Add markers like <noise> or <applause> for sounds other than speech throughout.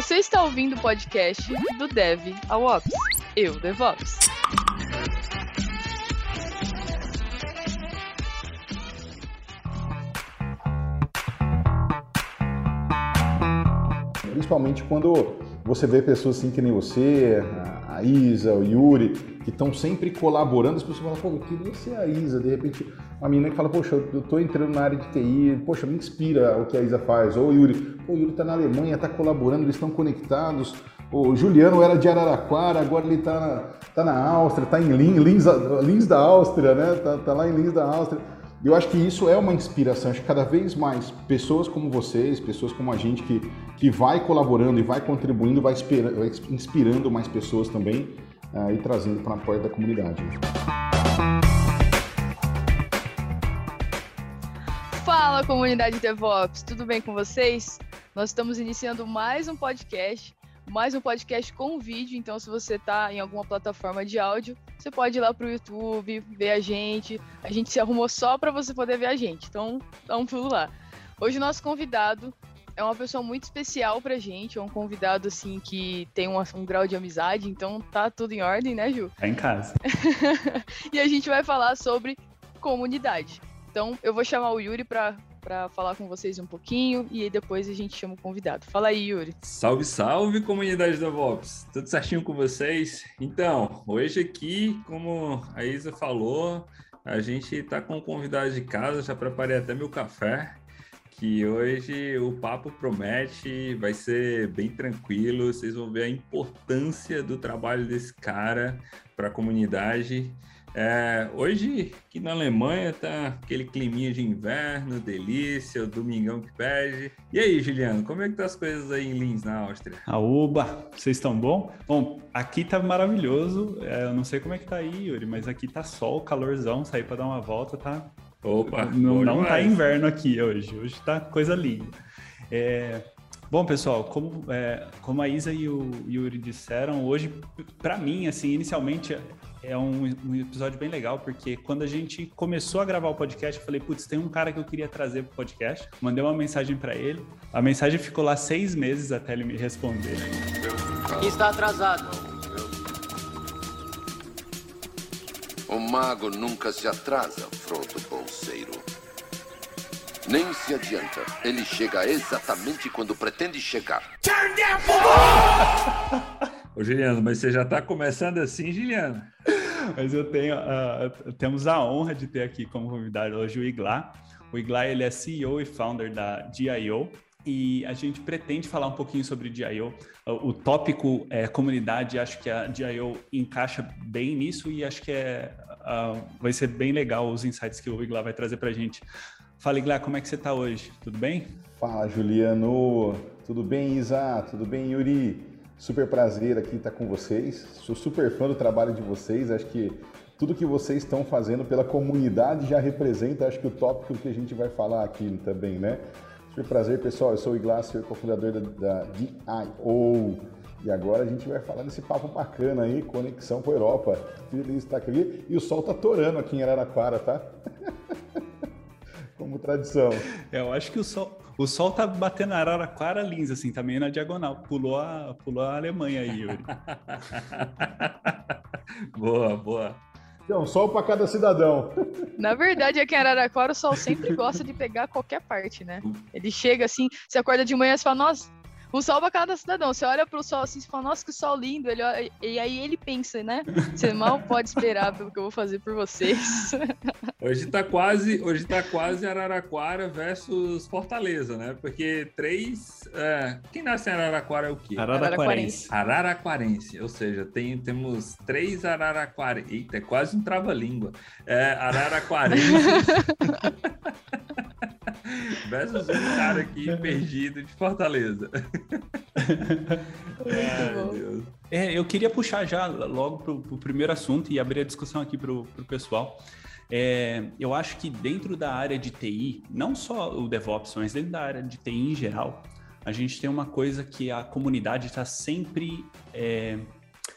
Você está ouvindo o podcast do Dev ao Ops. Eu, DevOps. Principalmente quando você vê pessoas assim que nem você, a Isa, o Yuri, que estão sempre colaborando, as pessoas falam, pô, eu queria ser a Isa. De repente, uma menina que fala, poxa, eu estou entrando na área de TI, poxa, me inspira o que a Isa faz. Ou o Yuri, o Yuri está na Alemanha, está colaborando, eles estão conectados. O Juliano era de Araraquara, agora ele está na, tá na Áustria, está em Linz, da Áustria, né? Tá, tá lá em Linz da Áustria. Eu acho que isso é uma inspiração. Acho que cada vez mais pessoas como vocês, pessoas como a gente que, que vai colaborando e vai contribuindo, vai, vai inspirando mais pessoas também uh, e trazendo para a porta da comunidade. Fala comunidade DevOps, tudo bem com vocês? Nós estamos iniciando mais um podcast mais um podcast com vídeo. Então, se você está em alguma plataforma de áudio, você pode ir lá para o YouTube, ver a gente. A gente se arrumou só para você poder ver a gente. Então, dá um pulo lá. Hoje, o nosso convidado é uma pessoa muito especial pra gente, é um convidado assim que tem um, um, grau de amizade, então tá tudo em ordem, né, Ju? Tá em casa. <laughs> e a gente vai falar sobre comunidade. Então, eu vou chamar o Yuri para para falar com vocês um pouquinho e aí depois a gente chama o convidado. Fala aí, Yuri. Salve, salve, comunidade da Vox. Tudo certinho com vocês? Então, hoje aqui, como a Isa falou, a gente está com um convidado de casa, já preparei até meu café, que hoje o papo promete, vai ser bem tranquilo, vocês vão ver a importância do trabalho desse cara para a comunidade. É, hoje, aqui na Alemanha, tá aquele climinha de inverno, delícia, o domingão que pede. E aí, Juliano, como é que tá as coisas aí em Linz, na Áustria? Aoba, vocês estão bom? Bom, aqui tá maravilhoso. É, eu não sei como é que tá aí, Yuri, mas aqui tá sol, calorzão, sair para dar uma volta, tá? Opa, não, não tá inverno aqui hoje. Hoje tá coisa linda. É, Bom, pessoal, como, é, como a Isa e o Yuri disseram, hoje, para mim, assim, inicialmente é um, um, episódio bem legal, porque quando a gente começou a gravar o podcast, eu falei, putz, tem um cara que eu queria trazer pro podcast. Mandei uma mensagem para ele. A mensagem ficou lá seis meses até ele me responder. Está atrasado. O mago nunca se atrasa, Frodo Bolseiro. Nem se adianta. Ele chega exatamente quando pretende chegar. Turn down <laughs> Ô, Juliano, mas você já está começando assim, Juliano? <laughs> mas eu tenho, uh, temos a honra de ter aqui como convidado hoje o Igla. O Igla ele é CEO e founder da DIO, e a gente pretende falar um pouquinho sobre DIO. O tópico é comunidade, acho que a DIO encaixa bem nisso e acho que é, uh, vai ser bem legal os insights que o Igla vai trazer para a gente. Fala, Igla, como é que você está hoje? Tudo bem? Fala, Juliano. Tudo bem, Isa? Tudo bem, Yuri? Super prazer aqui estar com vocês. Sou super fã do trabalho de vocês. Acho que tudo que vocês estão fazendo pela comunidade já representa, acho que o tópico que a gente vai falar aqui também, né? Super prazer, pessoal. Eu sou o Iglácio, cofundador da, da DIO. E agora a gente vai falar desse papo bacana aí, conexão com a Europa. Feliz estar aqui. E o sol tá torando aqui em Araraquara, tá? <laughs> Como tradição. Eu acho que o sol, o sol tá batendo Araraquara Lins, assim, tá meio na diagonal. Pulou a, pulou a Alemanha aí, Yuri. <laughs> boa, boa. Então, sol para cada cidadão. Na verdade, aqui em Araraquara, o sol sempre gosta de pegar qualquer parte, né? Ele chega assim, você acorda de manhã e fala, nossa, um sol para cada cidadão. Você olha pro sol assim e fala, nossa, que sol lindo. Ele olha, e aí ele pensa, né? Você mal pode esperar pelo que eu vou fazer por vocês. <laughs> Hoje tá quase, hoje tá quase Araraquara versus Fortaleza, né? Porque três. É, quem nasce em Araraquara é o quê? Araraquarense. Araraquarense. Ou seja, tem, temos três Araraquara. Eita, é quase um trava-língua. É, Araraquarense. <laughs> versus um cara aqui <laughs> perdido de Fortaleza. <laughs> Ai, é, eu queria puxar já logo para o primeiro assunto e abrir a discussão aqui para o pessoal. É, eu acho que dentro da área de TI, não só o DevOps, mas dentro da área de TI em geral, a gente tem uma coisa que a comunidade está sempre. É,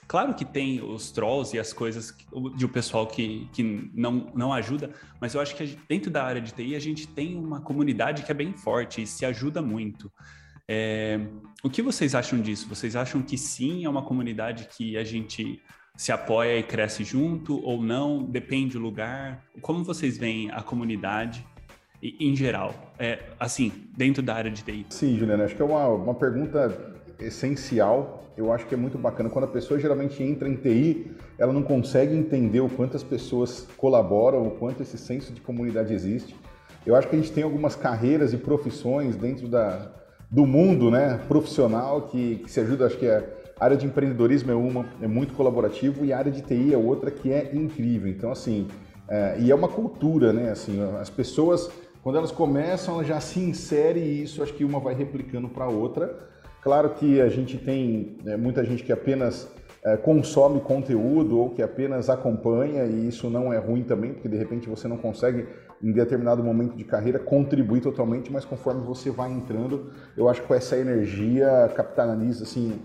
claro que tem os trolls e as coisas de o pessoal que, que não, não ajuda, mas eu acho que dentro da área de TI a gente tem uma comunidade que é bem forte e se ajuda muito. É, o que vocês acham disso? Vocês acham que sim, é uma comunidade que a gente se apoia e cresce junto ou não? Depende do lugar? Como vocês veem a comunidade em geral? É, assim, dentro da área de TI? Sim, Juliana, acho que é uma, uma pergunta essencial. Eu acho que é muito bacana. Quando a pessoa geralmente entra em TI, ela não consegue entender o quanto as pessoas colaboram, o quanto esse senso de comunidade existe. Eu acho que a gente tem algumas carreiras e profissões dentro da, do mundo né, profissional que, que se ajuda, acho que a área de empreendedorismo é uma, é muito colaborativo, e a área de TI é outra que é incrível. Então, assim, é, e é uma cultura, né? Assim, as pessoas, quando elas começam, elas já se inserem e isso acho que uma vai replicando para a outra. Claro que a gente tem é, muita gente que apenas é, consome conteúdo ou que apenas acompanha, e isso não é ruim também, porque de repente você não consegue, em determinado momento de carreira, contribuir totalmente, mas conforme você vai entrando, eu acho que com essa energia capitaliza, assim,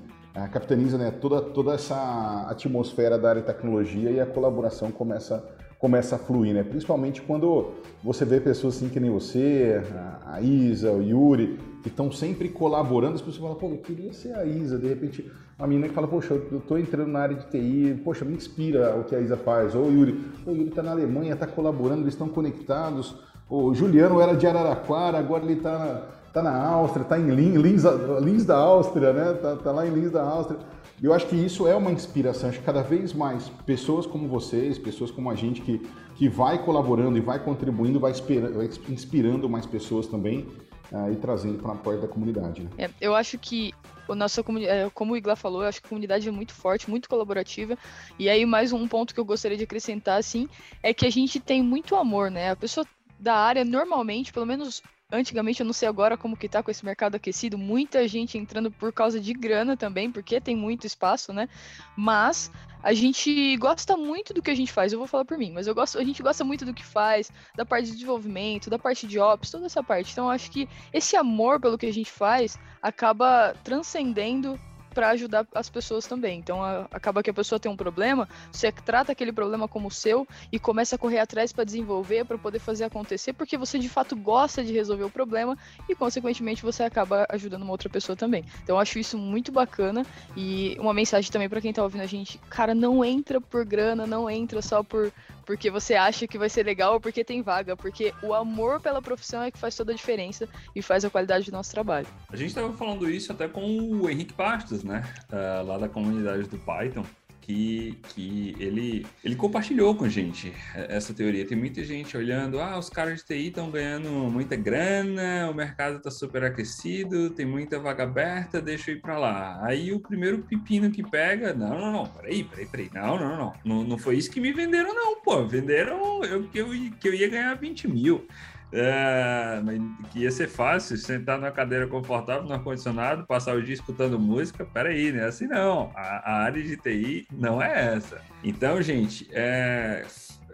capitaniza né, toda, toda essa atmosfera da área de tecnologia e a colaboração começa, começa a fluir, né? principalmente quando você vê pessoas assim que nem você, a Isa, o Yuri, que estão sempre colaborando, as pessoas falam, pô, eu queria ser a Isa, de repente uma menina que fala, poxa, eu estou entrando na área de TI, poxa, me inspira o que a Isa faz, ou o Yuri, o Yuri está na Alemanha, está colaborando, eles estão conectados, o Juliano era de Araraquara, agora ele está tá na Áustria, tá em Linz, Linz, Linz da Áustria, né? Tá, tá, lá em Linz da Áustria. Eu acho que isso é uma inspiração. Acho que cada vez mais pessoas como vocês, pessoas como a gente que, que vai colaborando e vai contribuindo, vai, vai inspirando mais pessoas também uh, e trazendo para a porta da comunidade. Né? É, eu acho que o nosso é, como o Igla falou, eu acho que a comunidade é muito forte, muito colaborativa. E aí mais um ponto que eu gostaria de acrescentar assim é que a gente tem muito amor, né? A pessoa da área normalmente, pelo menos antigamente, eu não sei agora como que tá com esse mercado aquecido, muita gente entrando por causa de grana também, porque tem muito espaço, né? Mas a gente gosta muito do que a gente faz, eu vou falar por mim, mas eu gosto, a gente gosta muito do que faz, da parte de desenvolvimento, da parte de ops, toda essa parte. Então, acho que esse amor pelo que a gente faz acaba transcendendo para ajudar as pessoas também. Então a, acaba que a pessoa tem um problema, você trata aquele problema como seu e começa a correr atrás para desenvolver, para poder fazer acontecer, porque você de fato gosta de resolver o problema e consequentemente você acaba ajudando uma outra pessoa também. Então eu acho isso muito bacana e uma mensagem também para quem tá ouvindo a gente, cara, não entra por grana, não entra só por porque você acha que vai ser legal ou porque tem vaga, porque o amor pela profissão é que faz toda a diferença e faz a qualidade do nosso trabalho. A gente estava falando isso até com o Henrique Bastos, né? Uh, lá da comunidade do Python que, que ele, ele compartilhou com a gente essa teoria. Tem muita gente olhando, ah, os caras de TI estão ganhando muita grana, o mercado está super aquecido, tem muita vaga aberta, deixa eu ir para lá. Aí o primeiro pepino que pega, não, não, não, peraí, peraí, peraí, não, não, não, não, não foi isso que me venderam não, pô, venderam eu, que, eu, que eu ia ganhar 20 mil. É, que ia ser fácil sentar numa cadeira confortável, no ar-condicionado, passar o dia escutando música. Peraí, né? Assim não. A, a, área de TI não é essa. Então, gente, é,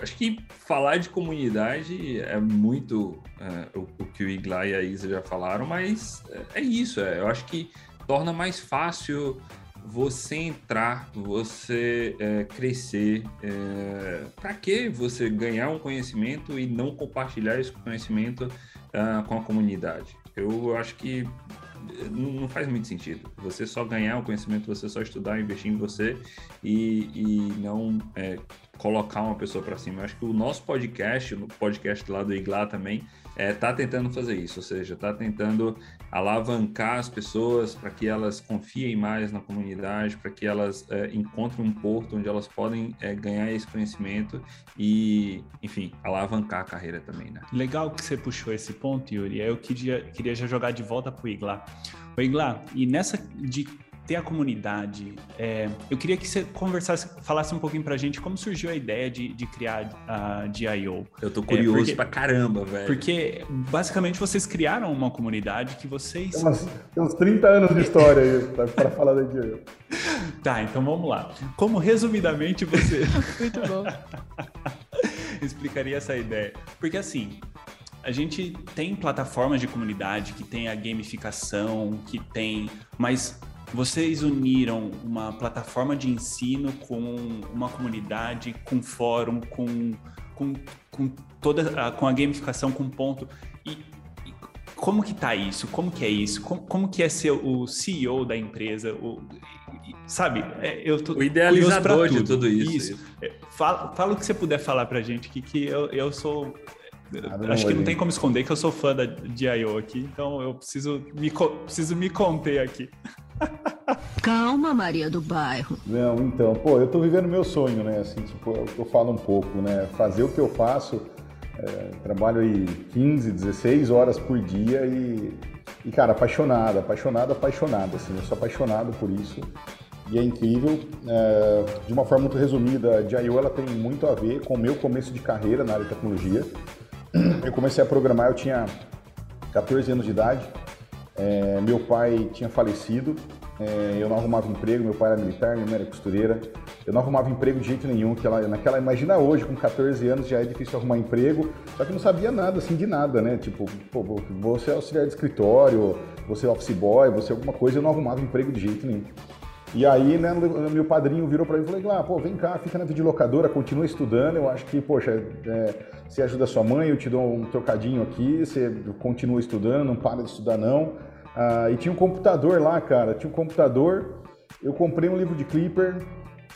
acho que falar de comunidade é muito é, o, o, que o Igla e a Isa já falaram, mas é, é isso. É, eu acho que torna mais fácil você entrar, você é, crescer, é, para que você ganhar um conhecimento e não compartilhar esse conhecimento uh, com a comunidade? Eu acho que não faz muito sentido. Você só ganhar o conhecimento, você só estudar, investir em você e, e não é, colocar uma pessoa para cima. Eu acho que o nosso podcast, o podcast lá do Iglá também, está é, tentando fazer isso, ou seja, está tentando alavancar as pessoas para que elas confiem mais na comunidade, para que elas é, encontrem um porto onde elas podem é, ganhar esse conhecimento e, enfim, alavancar a carreira também, né? Legal que você puxou esse ponto, Yuri. Eu queria, queria já jogar de volta para o Igla. O Igla, e nessa de ter a comunidade. É, eu queria que você conversasse, falasse um pouquinho pra gente como surgiu a ideia de, de criar a DIO. Eu tô curioso é, porque, pra caramba, velho. Porque basicamente vocês criaram uma comunidade que vocês. Tem, umas, tem uns 30 anos de história aí pra, pra falar da DIO. <laughs> Tá, então vamos lá. Como resumidamente você. <laughs> Muito bom. <laughs> explicaria essa ideia? Porque assim, a gente tem plataformas de comunidade que tem a gamificação, que tem, mas vocês uniram uma plataforma de ensino com uma comunidade, com fórum, com, com, com toda a, com a gamificação, com ponto. E, e como que tá isso? Como que é isso? Como, como que é ser o CEO da empresa? O, sabe? É, eu tô o idealizador tudo. de tudo isso. isso. É, fala, fala o que você puder falar pra gente, que, que eu, eu sou Acho que não tem como esconder que eu sou fã da DIO aqui, então eu preciso me, preciso me conter aqui. <laughs> Calma, Maria do Bairro. Não, então, pô, eu tô vivendo meu sonho, né? Assim, tipo, eu, eu falo um pouco, né? Fazer o que eu faço, é, trabalho aí 15, 16 horas por dia e, e, cara, apaixonado, apaixonado, apaixonado, assim, eu sou apaixonado por isso e é incrível. É, de uma forma muito resumida, a DIO ela tem muito a ver com o meu começo de carreira na área de tecnologia. Eu comecei a programar, eu tinha 14 anos de idade, é, meu pai tinha falecido, é, eu não arrumava emprego, meu pai era militar, minha mãe era costureira, eu não arrumava emprego de jeito nenhum, que ela, naquela, imagina hoje, com 14 anos já é difícil arrumar emprego, só que não sabia nada, assim, de nada, né, tipo, pô, você é auxiliar de escritório, você é office boy, você é alguma coisa, eu não arrumava emprego de jeito nenhum. E aí, né, meu padrinho virou para mim e falou: ah, pô, vem cá, fica na videolocadora, continua estudando. Eu acho que, poxa, é, você ajuda sua mãe, eu te dou um trocadinho aqui, você continua estudando, não para de estudar não. Ah, e tinha um computador lá, cara, tinha um computador. Eu comprei um livro de Clipper,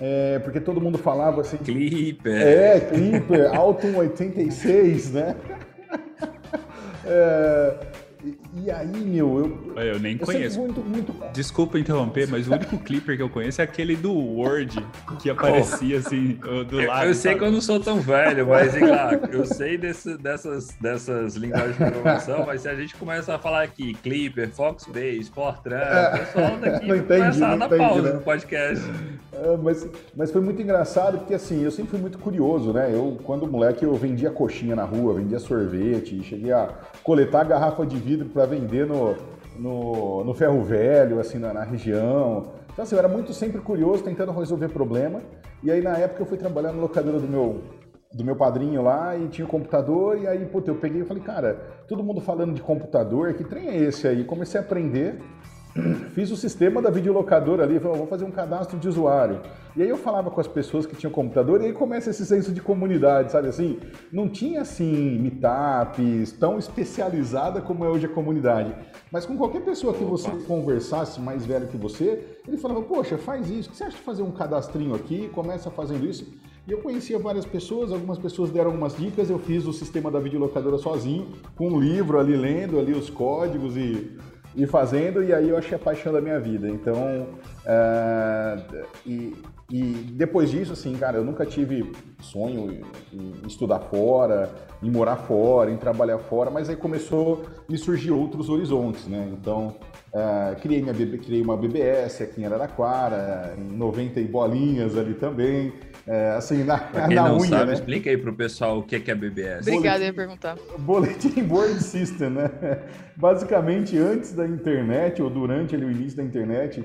é, porque todo mundo falava assim. Clipper! É, Clipper, Alton 86, né? é, <laughs> e, aí, meu, eu. Eu nem eu conheço. Muito, muito... Desculpa interromper, mas o único Clipper que eu conheço é aquele do Word, que aparecia assim do lado. Eu, eu sei que eu não sou tão velho, mas lá, eu sei desse, dessas, dessas linguagens de programação, mas se a gente começa a falar aqui Clipper, Foxbase, Fortran, o pessoal daqui <laughs> não entendi, começa a dar pausa né? no podcast. É, mas, mas foi muito engraçado, porque assim, eu sempre fui muito curioso, né? Eu, quando moleque, eu vendia coxinha na rua, vendia sorvete, cheguei a coletar garrafa de vidro para vender no, no, no, ferro velho, assim, na, na, região. Então, assim, eu era muito sempre curioso, tentando resolver problema. E aí, na época, eu fui trabalhar na locadora do meu, do meu padrinho lá e tinha o computador. E aí, puta, eu peguei e falei, cara, todo mundo falando de computador, que trem é esse aí? Comecei a aprender. Fiz o sistema da videolocadora ali, falei, vou fazer um cadastro de usuário. E aí eu falava com as pessoas que tinham computador e aí começa esse senso de comunidade, sabe assim? Não tinha assim meetups tão especializada como é hoje a comunidade. Mas com qualquer pessoa que você conversasse mais velho que você, ele falava, poxa, faz isso, o que você acha de fazer um cadastrinho aqui? Começa fazendo isso. E eu conhecia várias pessoas, algumas pessoas deram algumas dicas, eu fiz o sistema da videolocadora sozinho, com um livro ali, lendo ali os códigos e e fazendo, e aí eu achei a paixão da minha vida. Então, é, e, e, depois disso, assim, cara, eu nunca tive sonho em, estudar fora, em morar fora, em trabalhar fora, mas aí começou a me surgir outros horizontes, né? Então, é, criei, minha, criei uma BBS aqui em Araraquara, em 90 e bolinhas ali também. É, assim, na, pra quem na não unha, sabe, né? explica aí pro pessoal o que é BBS. Obrigada em perguntar. Boletim Board System, né? <laughs> Basicamente, antes da internet, ou durante ali, o início da internet,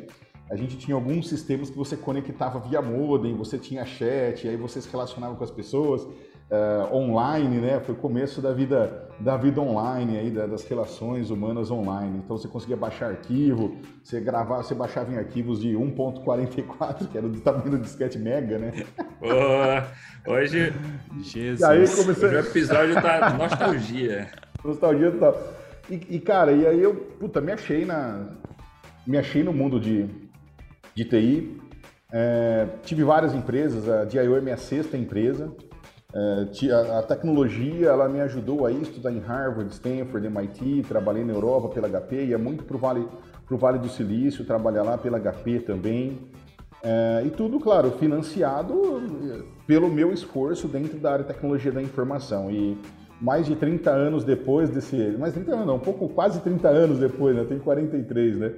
a gente tinha alguns sistemas que você conectava via modem, você tinha chat, aí você se relacionava com as pessoas uh, online, né? Foi o começo da vida, da vida online, aí, das relações humanas online. Então você conseguia baixar arquivo, você gravava, você baixava em arquivos de 1.44, que era do tamanho do disquete mega, né? Oh, hoje, Jesus. Aí comecei... hoje o episódio tá nostalgia. nostalgia total. E, e, cara, e aí eu, puta, me achei na... Me achei no mundo de, de TI, é, tive várias empresas, a DIO é minha sexta empresa, é, a tecnologia ela me ajudou a estudar em Harvard, Stanford, MIT, trabalhei na Europa pela HP, ia muito para o vale, vale do Silício, trabalhar lá pela HP também. É, e tudo, claro, financiado é, pelo meu esforço dentro da área de tecnologia da informação. E mais de 30 anos depois desse. Mais 30 anos, não, um pouco, quase 30 anos depois, né? Tenho 43, né?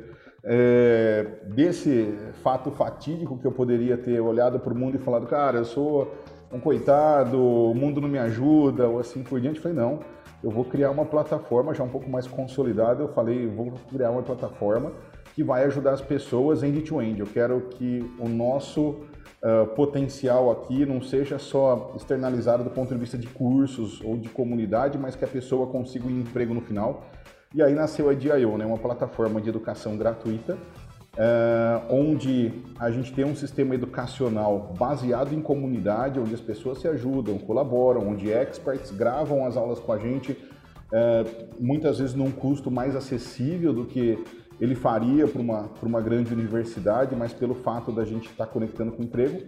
É, desse fato fatídico que eu poderia ter olhado para o mundo e falado, cara, eu sou um coitado, o mundo não me ajuda, ou assim por diante. Eu falei, não, eu vou criar uma plataforma já um pouco mais consolidada. Eu falei, vou criar uma plataforma que vai ajudar as pessoas end-to-end. Eu quero que o nosso uh, potencial aqui não seja só externalizado do ponto de vista de cursos ou de comunidade, mas que a pessoa consiga um emprego no final. E aí nasceu a DIO, né, uma plataforma de educação gratuita Uh, onde a gente tem um sistema educacional baseado em comunidade, onde as pessoas se ajudam, colaboram, onde experts gravam as aulas com a gente é, muitas vezes num custo mais acessível do que ele faria para uma, uma grande universidade, mas pelo fato da gente estar tá conectando com o emprego,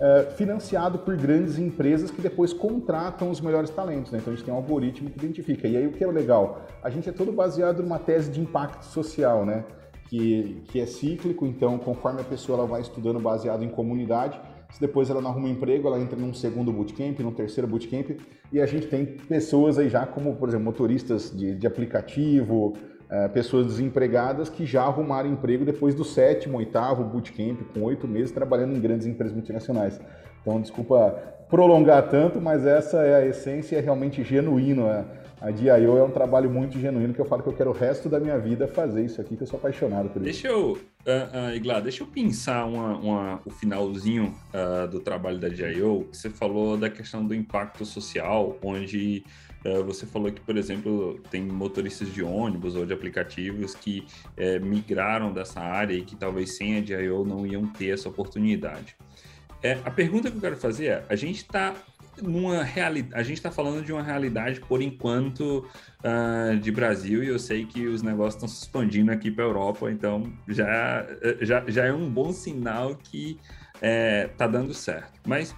é, financiado por grandes empresas que depois contratam os melhores talentos. Né? Então a gente tem um algoritmo que identifica. E aí o que é legal? A gente é todo baseado numa tese de impacto social, né? Que, que é cíclico, então conforme a pessoa ela vai estudando baseado em comunidade, se depois ela não arruma um emprego, ela entra num segundo bootcamp, num terceiro bootcamp, e a gente tem pessoas aí já como, por exemplo, motoristas de, de aplicativo, é, pessoas desempregadas que já arrumaram emprego depois do sétimo, oitavo bootcamp, com oito meses trabalhando em grandes empresas multinacionais. Então, desculpa prolongar tanto, mas essa é a essência, é realmente genuíno. A, a DIO é um trabalho muito genuíno que eu falo que eu quero o resto da minha vida fazer isso aqui, que eu sou apaixonado por isso. Deixa eu, uh, uh, Igla, deixa eu pensar uma, uma, o finalzinho uh, do trabalho da DIO, que você falou da questão do impacto social, onde você falou que, por exemplo, tem motoristas de ônibus ou de aplicativos que é, migraram dessa área e que talvez sem a DIO não iam ter essa oportunidade. É, a pergunta que eu quero fazer é: a gente está numa realidade, a gente está falando de uma realidade por enquanto uh, de Brasil e eu sei que os negócios estão se expandindo aqui para a Europa, então já, já, já é um bom sinal que está é, tá dando certo. Mas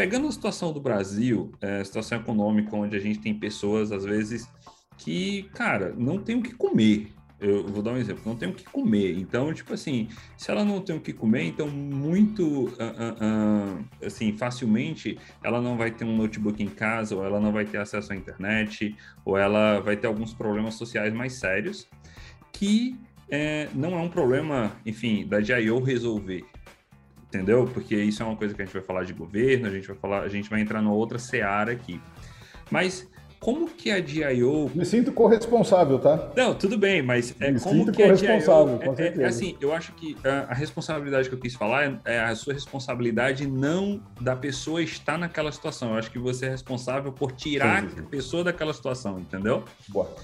Pegando a situação do Brasil, é, situação econômica, onde a gente tem pessoas, às vezes, que, cara, não tem o que comer. Eu vou dar um exemplo, não tem o que comer. Então, tipo assim, se ela não tem o que comer, então muito uh, uh, assim, facilmente ela não vai ter um notebook em casa, ou ela não vai ter acesso à internet, ou ela vai ter alguns problemas sociais mais sérios, que é, não é um problema, enfim, da DIO resolver entendeu? Porque isso é uma coisa que a gente vai falar de governo, a gente vai falar, a gente vai entrar numa outra seara aqui. Mas como que a DIO... Me sinto corresponsável, tá? Não, tudo bem, mas é, Me como que a DIO... É, é, é, assim, eu acho que a, a, responsabilidade que eu quis falar é, é, a sua responsabilidade não da pessoa estar naquela situação. Eu acho que você é responsável por tirar sim, sim. a pessoa daquela situação, entendeu? Boa.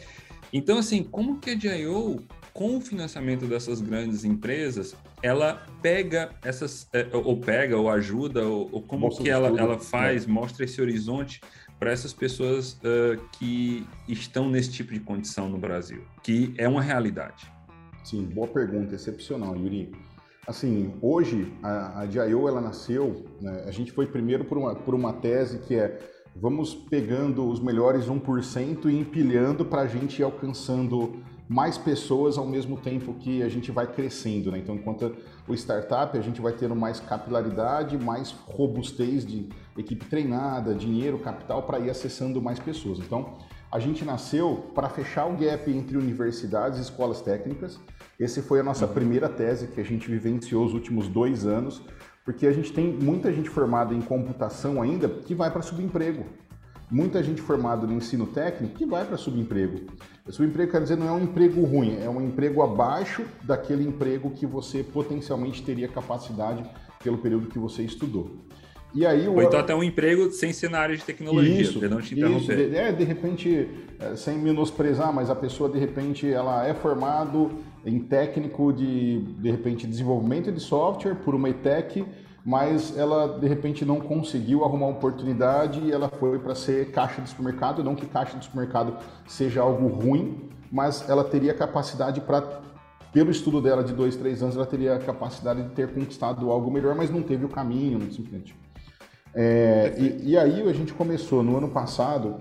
Então, assim, como que a DIO com o financiamento dessas grandes empresas, ela pega essas, é, ou pega, ou ajuda, ou, ou como que ela, ela faz, né? mostra esse horizonte para essas pessoas uh, que estão nesse tipo de condição no Brasil, que é uma realidade. Sim, boa pergunta, excepcional, Yuri. Assim, hoje a, a DIO ela nasceu, né, a gente foi primeiro por uma, por uma tese que é vamos pegando os melhores 1% e empilhando para a gente ir alcançando mais pessoas ao mesmo tempo que a gente vai crescendo. Né? Então, enquanto o startup, a gente vai tendo mais capilaridade, mais robustez de equipe treinada, dinheiro, capital para ir acessando mais pessoas. Então, a gente nasceu para fechar o gap entre universidades e escolas técnicas. Essa foi a nossa primeira tese que a gente vivenciou os últimos dois anos, porque a gente tem muita gente formada em computação ainda que vai para subemprego muita gente formada no ensino técnico que vai para subemprego. Subemprego quer dizer não é um emprego ruim, é um emprego abaixo daquele emprego que você potencialmente teria capacidade pelo período que você estudou. E aí, Ou então até um emprego sem cenário de tecnologia, isso, não te interromper. Isso, é, de repente, é, sem menosprezar, mas a pessoa, de repente, ela é formado em técnico de, de repente, desenvolvimento de software por uma ETEC, mas ela de repente não conseguiu arrumar uma oportunidade e ela foi para ser caixa de supermercado. Não que caixa de supermercado seja algo ruim, mas ela teria capacidade para, pelo estudo dela de dois, três anos, ela teria capacidade de ter conquistado algo melhor, mas não teve o caminho, simplesmente. É, e, e, aí a gente começou no ano passado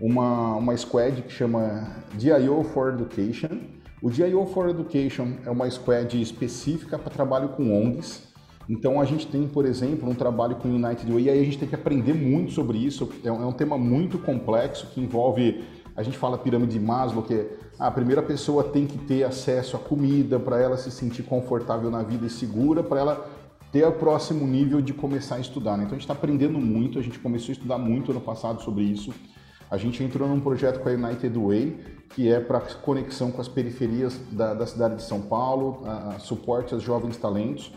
uma, uma squad que chama DIO for Education. O DIO for Education é uma squad específica para trabalho com ONGs. Então a gente tem, por exemplo, um trabalho com o United Way, e aí a gente tem que aprender muito sobre isso. É um, é um tema muito complexo que envolve, a gente fala pirâmide de Maslow, que é a primeira pessoa tem que ter acesso à comida para ela se sentir confortável na vida e segura, para ela ter o próximo nível de começar a estudar. Né? Então a gente está aprendendo muito, a gente começou a estudar muito ano passado sobre isso. A gente entrou num projeto com a United Way, que é para conexão com as periferias da, da cidade de São Paulo, a, a suporte aos jovens talentos.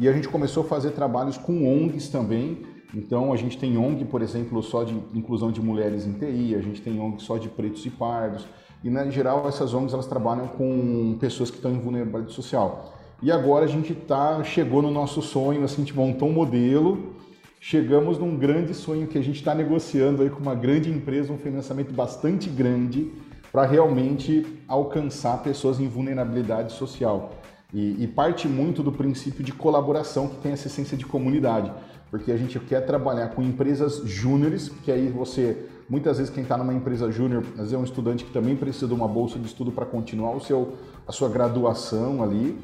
E a gente começou a fazer trabalhos com ONGs também. Então a gente tem ONG, por exemplo, só de inclusão de mulheres em TI, a gente tem ONG só de pretos e pardos. E, na geral, essas ONGs elas trabalham com pessoas que estão em vulnerabilidade social. E agora a gente tá, chegou no nosso sonho, assim, a gente montou um modelo, chegamos num grande sonho que a gente está negociando aí com uma grande empresa, um financiamento bastante grande, para realmente alcançar pessoas em vulnerabilidade social. E, e, parte muito do princípio de colaboração que tem essa essência de comunidade, porque a gente quer trabalhar com empresas júniores, que aí você, muitas vezes quem está numa empresa júnior, às é um estudante que também precisa de uma bolsa de estudo para continuar o seu, a sua graduação ali,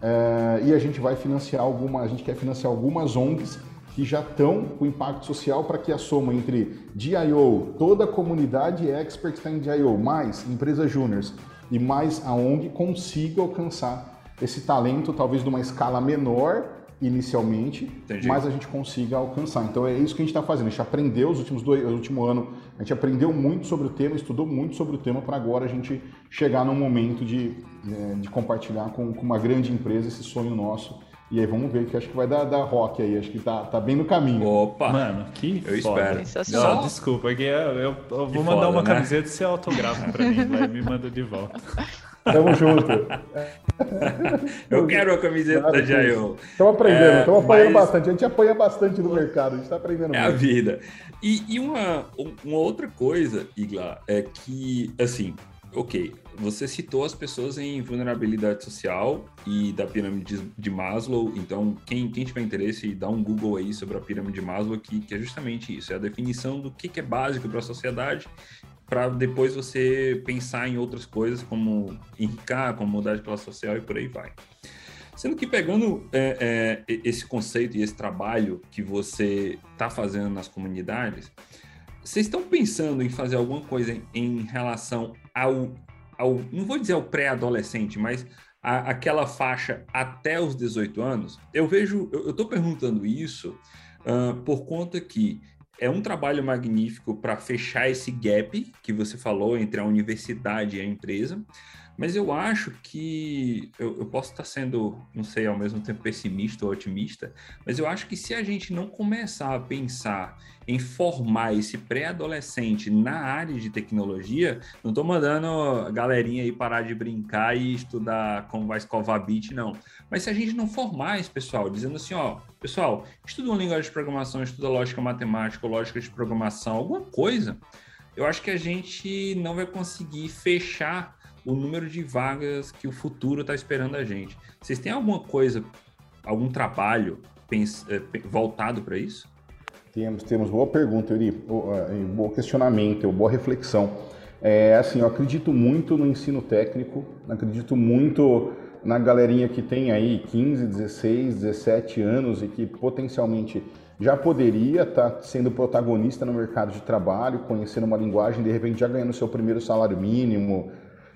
é, e a gente vai financiar alguma, a gente quer financiar algumas ONGs que já estão com impacto social para que a soma entre DIO, toda a comunidade expert que está em DIO, mais empresas júniores e mais a ONG consiga alcançar esse talento, talvez numa escala menor inicialmente, Entendi. mas a gente consiga alcançar. Então é isso que a gente está fazendo. A gente aprendeu os últimos dois, o último ano, a gente aprendeu muito sobre o tema, estudou muito sobre o tema para agora a gente chegar no momento de, é, de compartilhar com, com uma grande empresa esse sonho nosso e aí vamos ver que acho que vai dar, dar rock aí, acho que tá, tá bem no caminho. Opa! Mano, que Eu foda. espero. Não, desculpa, aqui eu, eu, eu vou mandar foda, uma né? camiseta e você autografa pra mim, vai me manda de volta. <laughs> Tamo junto. <laughs> eu quero a camiseta claro, da Jail. Estamos aprendendo, estamos é, apanhando mas... bastante. A gente apanha bastante no mercado, a gente está aprendendo É muito. a vida. E, e uma, uma outra coisa, Igla, é que, assim, ok, você citou as pessoas em vulnerabilidade social e da pirâmide de Maslow, então quem, quem tiver interesse, dá um Google aí sobre a pirâmide de Maslow, que, que é justamente isso, é a definição do que, que é básico para a sociedade, para depois você pensar em outras coisas, como enricar, como mudar de classe social e por aí vai. Sendo que pegando é, é, esse conceito e esse trabalho que você está fazendo nas comunidades, vocês estão pensando em fazer alguma coisa em relação ao ao, não vou dizer ao pré-adolescente, mas a, aquela faixa até os 18 anos, eu vejo, eu estou perguntando isso uh, por conta que é um trabalho magnífico para fechar esse gap que você falou entre a universidade e a empresa, mas eu acho que eu, eu, posso estar sendo, não sei, ao mesmo tempo pessimista ou otimista, mas eu acho que se a gente não começar a pensar em formar esse pré-adolescente na área de tecnologia, não estou mandando a galerinha aí parar de brincar e estudar como vai escovar bit, não. Mas se a gente não formar esse pessoal, dizendo assim, ó, pessoal, estuda uma linguagem de programação, estuda lógica matemática, lógica de programação, alguma coisa, eu acho que a gente não vai conseguir fechar o número de vagas que o futuro está esperando a gente. Vocês têm alguma coisa, algum trabalho eh, voltado para isso? Temos, temos. Boa pergunta, Yuri. Bom questionamento, boa reflexão. É, assim, eu acredito muito no ensino técnico, acredito muito na galerinha que tem aí 15, 16, 17 anos e que potencialmente já poderia estar tá sendo protagonista no mercado de trabalho, conhecendo uma linguagem, de repente já ganhando seu primeiro salário mínimo,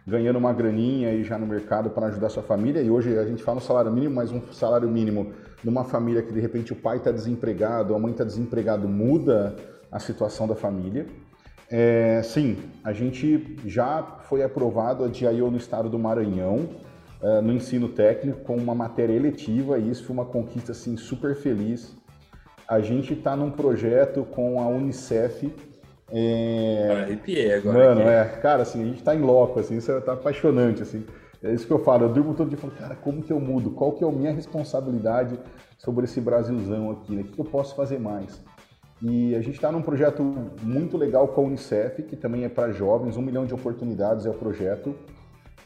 ganhando uma graninha aí já no mercado para ajudar sua família. E hoje a gente fala no salário mínimo, mas um salário mínimo numa família que de repente o pai está desempregado, a mãe está desempregado, muda a situação da família. É, sim, a gente já foi aprovado a DIO no estado do Maranhão, é, no ensino técnico, com uma matéria eletiva, e isso foi uma conquista assim, super feliz. A gente está num projeto com a Unicef é... Arrepiei agora. Mano, é. Cara, assim, a gente tá em loco, assim, isso tá apaixonante, assim. É isso que eu falo, eu durmo todo dia e falo, cara, como que eu mudo? Qual que é a minha responsabilidade sobre esse Brasilzão aqui, né? O que eu posso fazer mais? E a gente está num projeto muito legal com a Unicef, que também é para jovens, um milhão de oportunidades é o projeto.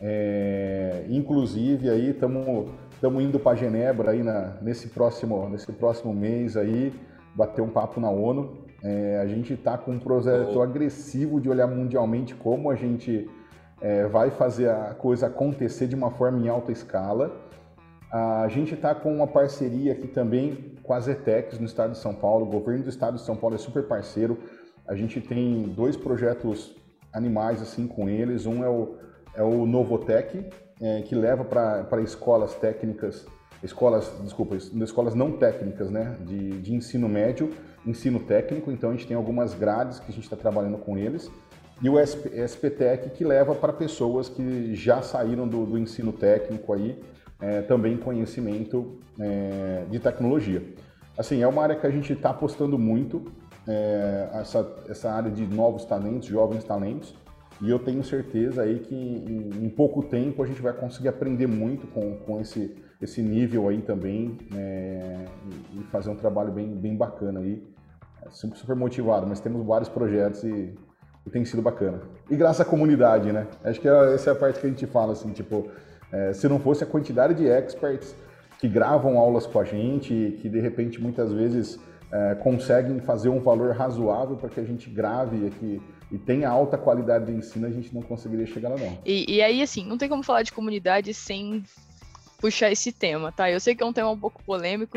É... inclusive aí estamos indo para Genebra aí na, nesse, próximo, nesse próximo mês aí, bater um papo na ONU é, a gente está com um projeto oh. agressivo de olhar mundialmente como a gente é, vai fazer a coisa acontecer de uma forma em alta escala. A gente está com uma parceria aqui também com a Zetex no estado de São Paulo. O governo do estado de São Paulo é super parceiro. A gente tem dois projetos animais assim com eles. Um é o, é o Novotec, é, que leva para escolas técnicas, escolas, desculpa, escolas não técnicas, né, de, de ensino médio, ensino técnico, então a gente tem algumas grades que a gente está trabalhando com eles, e o SP, SPTEC que leva para pessoas que já saíram do, do ensino técnico aí, é, também conhecimento é, de tecnologia. Assim, é uma área que a gente está apostando muito, é, essa, essa área de novos talentos, jovens talentos, e eu tenho certeza aí que em, em pouco tempo a gente vai conseguir aprender muito com, com esse, esse nível aí também é, e fazer um trabalho bem, bem bacana aí sempre super motivado, mas temos vários projetos e e tem sido bacana. E graças à comunidade, né? Acho que é, essa é a parte que a gente fala, assim, tipo, é, se não fosse a quantidade de experts que gravam aulas com a gente, que de repente muitas vezes é, conseguem fazer um valor razoável para que a gente grave aqui e tenha alta qualidade de ensino, a gente não conseguiria chegar lá não. E, e aí, assim, não tem como falar de comunidade sem puxar esse tema, tá? Eu sei que é um tema um pouco polêmico,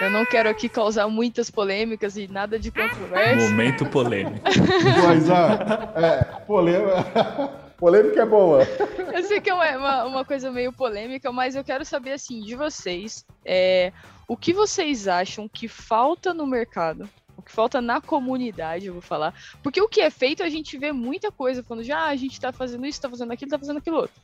eu não quero aqui causar muitas polêmicas e nada de controvérsia. Momento polêmico. <laughs> Mas, ah, é, polêmica, <laughs> polêmica é boa. Eu sei que é uma, uma, coisa meio polêmica, mas eu quero saber, assim, de vocês, é, o que vocês acham que falta no mercado o que falta na comunidade, eu vou falar. Porque o que é feito, a gente vê muita coisa quando já ah, a gente tá fazendo isso, tá fazendo aquilo, tá fazendo aquilo outro.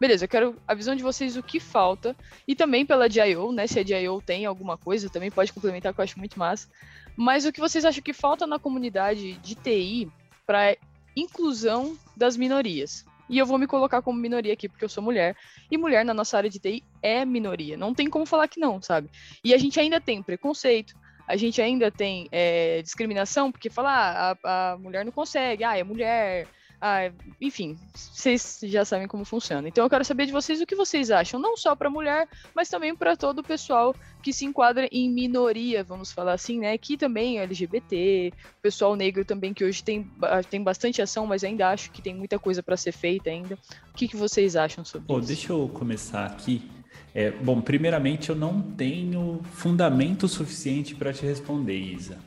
Beleza, eu quero a visão de vocês o que falta. E também pela DIO, né? Se a DIO tem alguma coisa, também pode complementar, que eu acho muito massa. Mas o que vocês acham que falta na comunidade de TI para inclusão das minorias? E eu vou me colocar como minoria aqui, porque eu sou mulher. E mulher na nossa área de TI é minoria. Não tem como falar que não, sabe? E a gente ainda tem preconceito, a gente ainda tem é, discriminação, porque falar ah, a, a mulher não consegue, ah, é mulher, ah, enfim, vocês já sabem como funciona. Então eu quero saber de vocês o que vocês acham, não só para mulher, mas também para todo o pessoal que se enquadra em minoria, vamos falar assim, né? Que também é LGBT, pessoal negro também que hoje tem, tem bastante ação, mas ainda acho que tem muita coisa para ser feita ainda. O que, que vocês acham sobre Pô, isso? Deixa eu começar aqui. É, bom, primeiramente eu não tenho fundamento suficiente para te responder, Isa.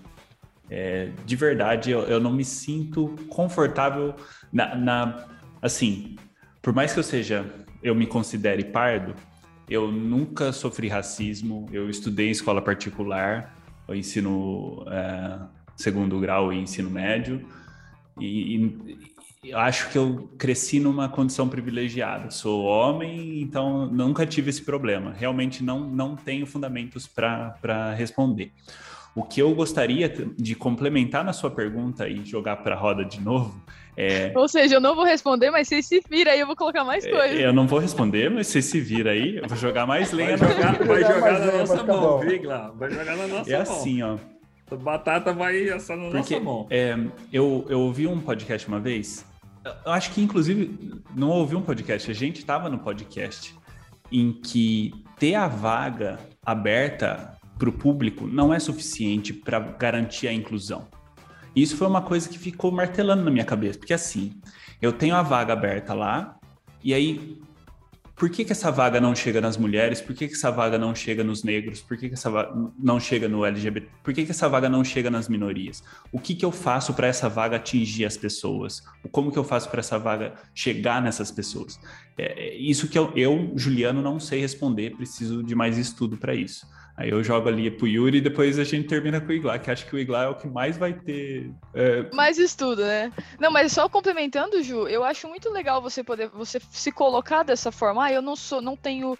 É, de verdade, eu, eu, não me sinto confortável na, na, Assim, por mais que eu seja, eu me considere pardo, eu nunca sofri racismo, eu estudei em escola particular, o ensino é, segundo grau e ensino médio, e, e, acho que eu cresci numa condição privilegiada. Sou homem, então nunca tive esse problema. Realmente não, não tenho fundamentos para responder. O que eu gostaria de complementar na sua pergunta e jogar para a roda de novo é... Ou seja, eu não vou responder, mas vocês se viram aí, eu vou colocar mais é, coisas. Eu não vou responder, mas vocês se viram aí, eu vou jogar mais lenha. Vai jogar, vai jogar na nossa mão, Vigla. Vai jogar na nossa é mão. É assim, ó. A batata vai assar na Porque, nossa mão. É, eu, eu ouvi um podcast uma vez, eu acho que inclusive não ouvi um podcast, a gente estava no podcast em que ter a vaga aberta para o público não é suficiente para garantir a inclusão. Isso foi uma coisa que ficou martelando na minha cabeça, porque assim, eu tenho a vaga aberta lá, e aí por que, que essa vaga não chega nas mulheres? Por que, que essa vaga não chega nos negros? Por que, que essa vaga não chega no LGBT? Por que, que essa vaga não chega nas minorias? O que, que eu faço para essa vaga atingir as pessoas? Como que eu faço para essa vaga chegar nessas pessoas? É, é isso que eu, eu, Juliano, não sei responder, preciso de mais estudo para isso. Aí eu jogo ali pro Yuri e depois a gente termina com o Iglar, que acho que o Iglar é o que mais vai ter. É... Mais estudo, né? Não, mas só complementando, Ju, eu acho muito legal você poder você se colocar dessa forma. Ah, eu não sou, não tenho.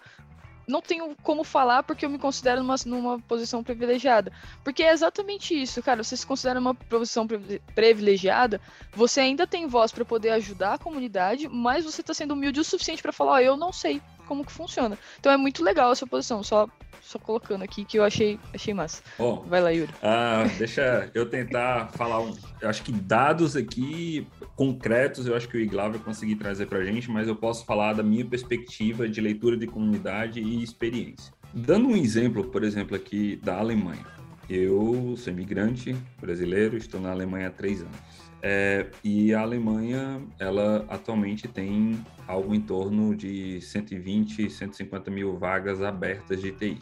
Não tenho como falar porque eu me considero numa, numa posição privilegiada. Porque é exatamente isso, cara. Você se considera numa posição privilegiada, você ainda tem voz para poder ajudar a comunidade, mas você tá sendo humilde o suficiente para falar, oh, eu não sei como que funciona. Então é muito legal essa posição, só só colocando aqui que eu achei, achei massa. Bom, Vai lá, Yuri. Ah, deixa eu tentar falar um. Eu acho que dados aqui concretos, eu acho que o Igla vai conseguir trazer para a gente, mas eu posso falar da minha perspectiva de leitura de comunidade e experiência. Dando um exemplo, por exemplo, aqui da Alemanha. Eu sou imigrante brasileiro, estou na Alemanha há três anos. É, e a Alemanha, ela atualmente tem algo em torno de 120, 150 mil vagas abertas de TI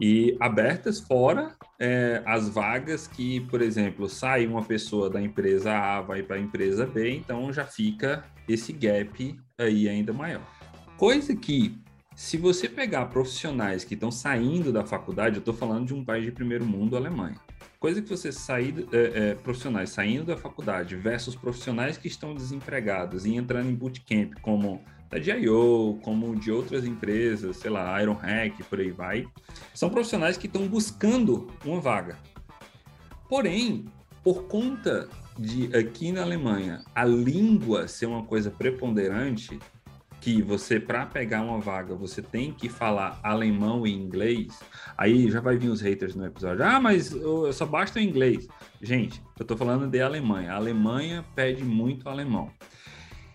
e abertas fora é, as vagas que, por exemplo, sai uma pessoa da empresa A, vai para a empresa B, então já fica esse gap aí ainda maior. Coisa que, se você pegar profissionais que estão saindo da faculdade, eu estou falando de um país de primeiro mundo, Alemanha. Coisa que você sair, é, é, profissionais saindo da faculdade versus profissionais que estão desempregados e entrando em bootcamp como da GIO, como de outras empresas, sei lá, Iron Hack, por aí vai, são profissionais que estão buscando uma vaga. Porém, por conta de aqui na Alemanha a língua ser uma coisa preponderante, que você, para pegar uma vaga, você tem que falar alemão e inglês, aí já vai vir os haters no episódio. Ah, mas eu só basta o inglês. Gente, eu estou falando de Alemanha. A Alemanha pede muito alemão.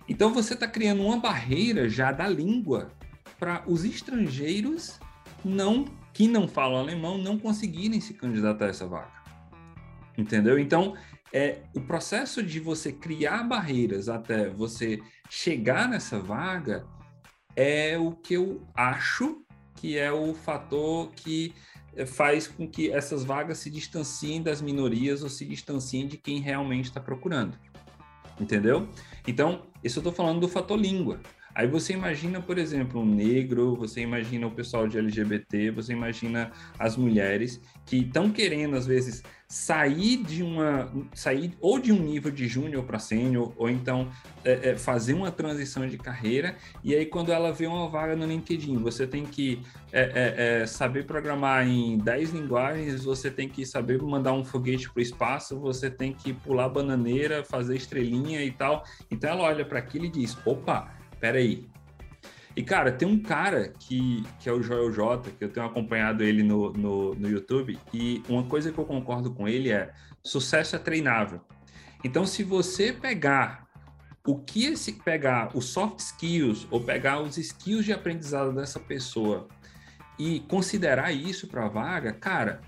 Então você está criando uma barreira já da língua para os estrangeiros não que não falam alemão não conseguirem se candidatar a essa vaga. Entendeu? Então, é o processo de você criar barreiras até você chegar nessa vaga é o que eu acho que é o fator que faz com que essas vagas se distanciem das minorias ou se distanciem de quem realmente está procurando. Entendeu? Então, isso eu estou falando do fator língua. Aí você imagina, por exemplo, um negro, você imagina o pessoal de LGBT, você imagina as mulheres que estão querendo, às vezes, sair de uma. sair ou de um nível de júnior para sênior, ou então é, é, fazer uma transição de carreira, e aí quando ela vê uma vaga no LinkedIn, você tem que é, é, é saber programar em 10 linguagens, você tem que saber mandar um foguete para o espaço, você tem que pular bananeira, fazer estrelinha e tal. Então ela olha para aquilo e diz: opa peraí. E, cara, tem um cara que, que é o Joel J, que eu tenho acompanhado ele no, no, no YouTube, e uma coisa que eu concordo com ele é: sucesso é treinável. Então, se você pegar o que esse pegar os soft skills ou pegar os skills de aprendizado dessa pessoa e considerar isso para a vaga, cara,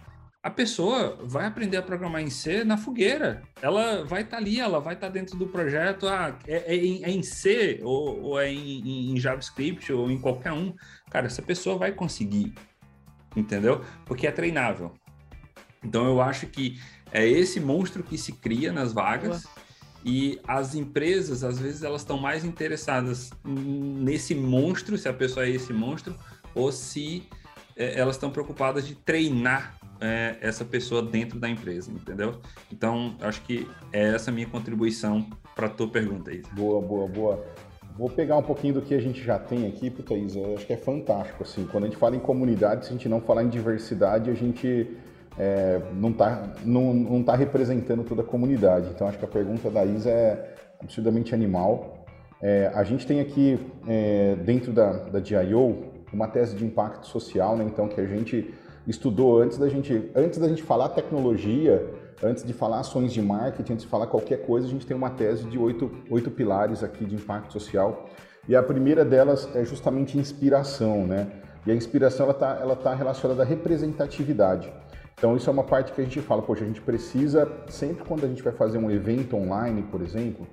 a pessoa vai aprender a programar em C na fogueira. Ela vai estar tá ali, ela vai estar tá dentro do projeto. Ah, é, é, em, é em, C ou, ou é em, em, JavaScript ou em qualquer um. Cara, essa pessoa vai conseguir, entendeu? Porque é treinável. Então eu acho que é esse monstro que se cria nas vagas. E as empresas, às vezes, elas estão mais interessadas nesse monstro, se a pessoa é esse monstro, ou se é, elas estão preocupadas de treinar é, essa pessoa dentro da empresa, entendeu? Então, acho que é essa minha contribuição para a tua pergunta, Isa. Boa, boa, boa. Vou pegar um pouquinho do que a gente já tem aqui, puta Isa, eu acho que é fantástico, assim, quando a gente fala em comunidade, se a gente não falar em diversidade, a gente é, não está não, não tá representando toda a comunidade. Então, acho que a pergunta da Isa é absurdamente animal. É, a gente tem aqui, é, dentro da, da DIO, uma tese de impacto social, né, então, que a gente estudou antes da gente, antes da gente falar tecnologia, antes de falar ações de marketing, antes de falar qualquer coisa, a gente tem uma tese de oito, oito pilares aqui de impacto social. E a primeira delas é justamente inspiração, né? E a inspiração ela está ela tá relacionada à representatividade. Então isso é uma parte que a gente fala, poxa, a gente precisa sempre quando a gente vai fazer um evento online, por exemplo,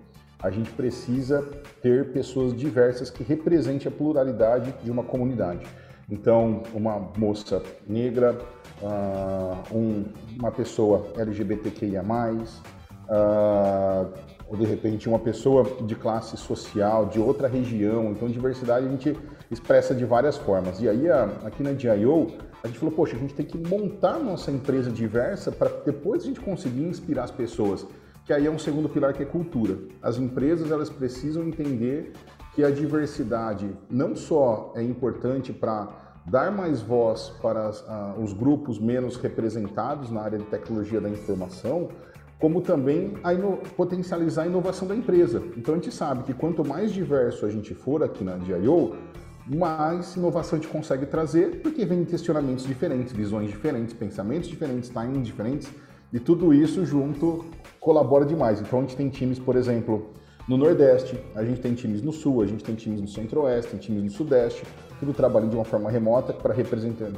a gente precisa ter pessoas diversas que representem a pluralidade de uma comunidade. Então, uma moça negra, uh, um, uma pessoa LGBTQIA+, uh, ou de repente uma pessoa de classe social, de outra região. Então, diversidade a gente expressa de várias formas. E aí, aqui na DIO, a gente falou, poxa, a gente tem que montar nossa empresa diversa para depois a gente conseguir inspirar as pessoas. Que aí é um segundo pilar que é cultura. As empresas, elas precisam entender que a diversidade não só é importante para dar mais voz para os grupos menos representados na área de tecnologia da informação, como também a potencializar a inovação da empresa. Então a gente sabe que quanto mais diverso a gente for aqui na DIO, mais inovação a gente consegue trazer, porque vem questionamentos diferentes, visões diferentes, pensamentos diferentes, timings diferentes, e tudo isso junto colabora demais. Então a gente tem times, por exemplo, no Nordeste, a gente tem times no Sul, a gente tem times no Centro-Oeste, tem times no Sudeste, tudo trabalhando de uma forma remota para representar,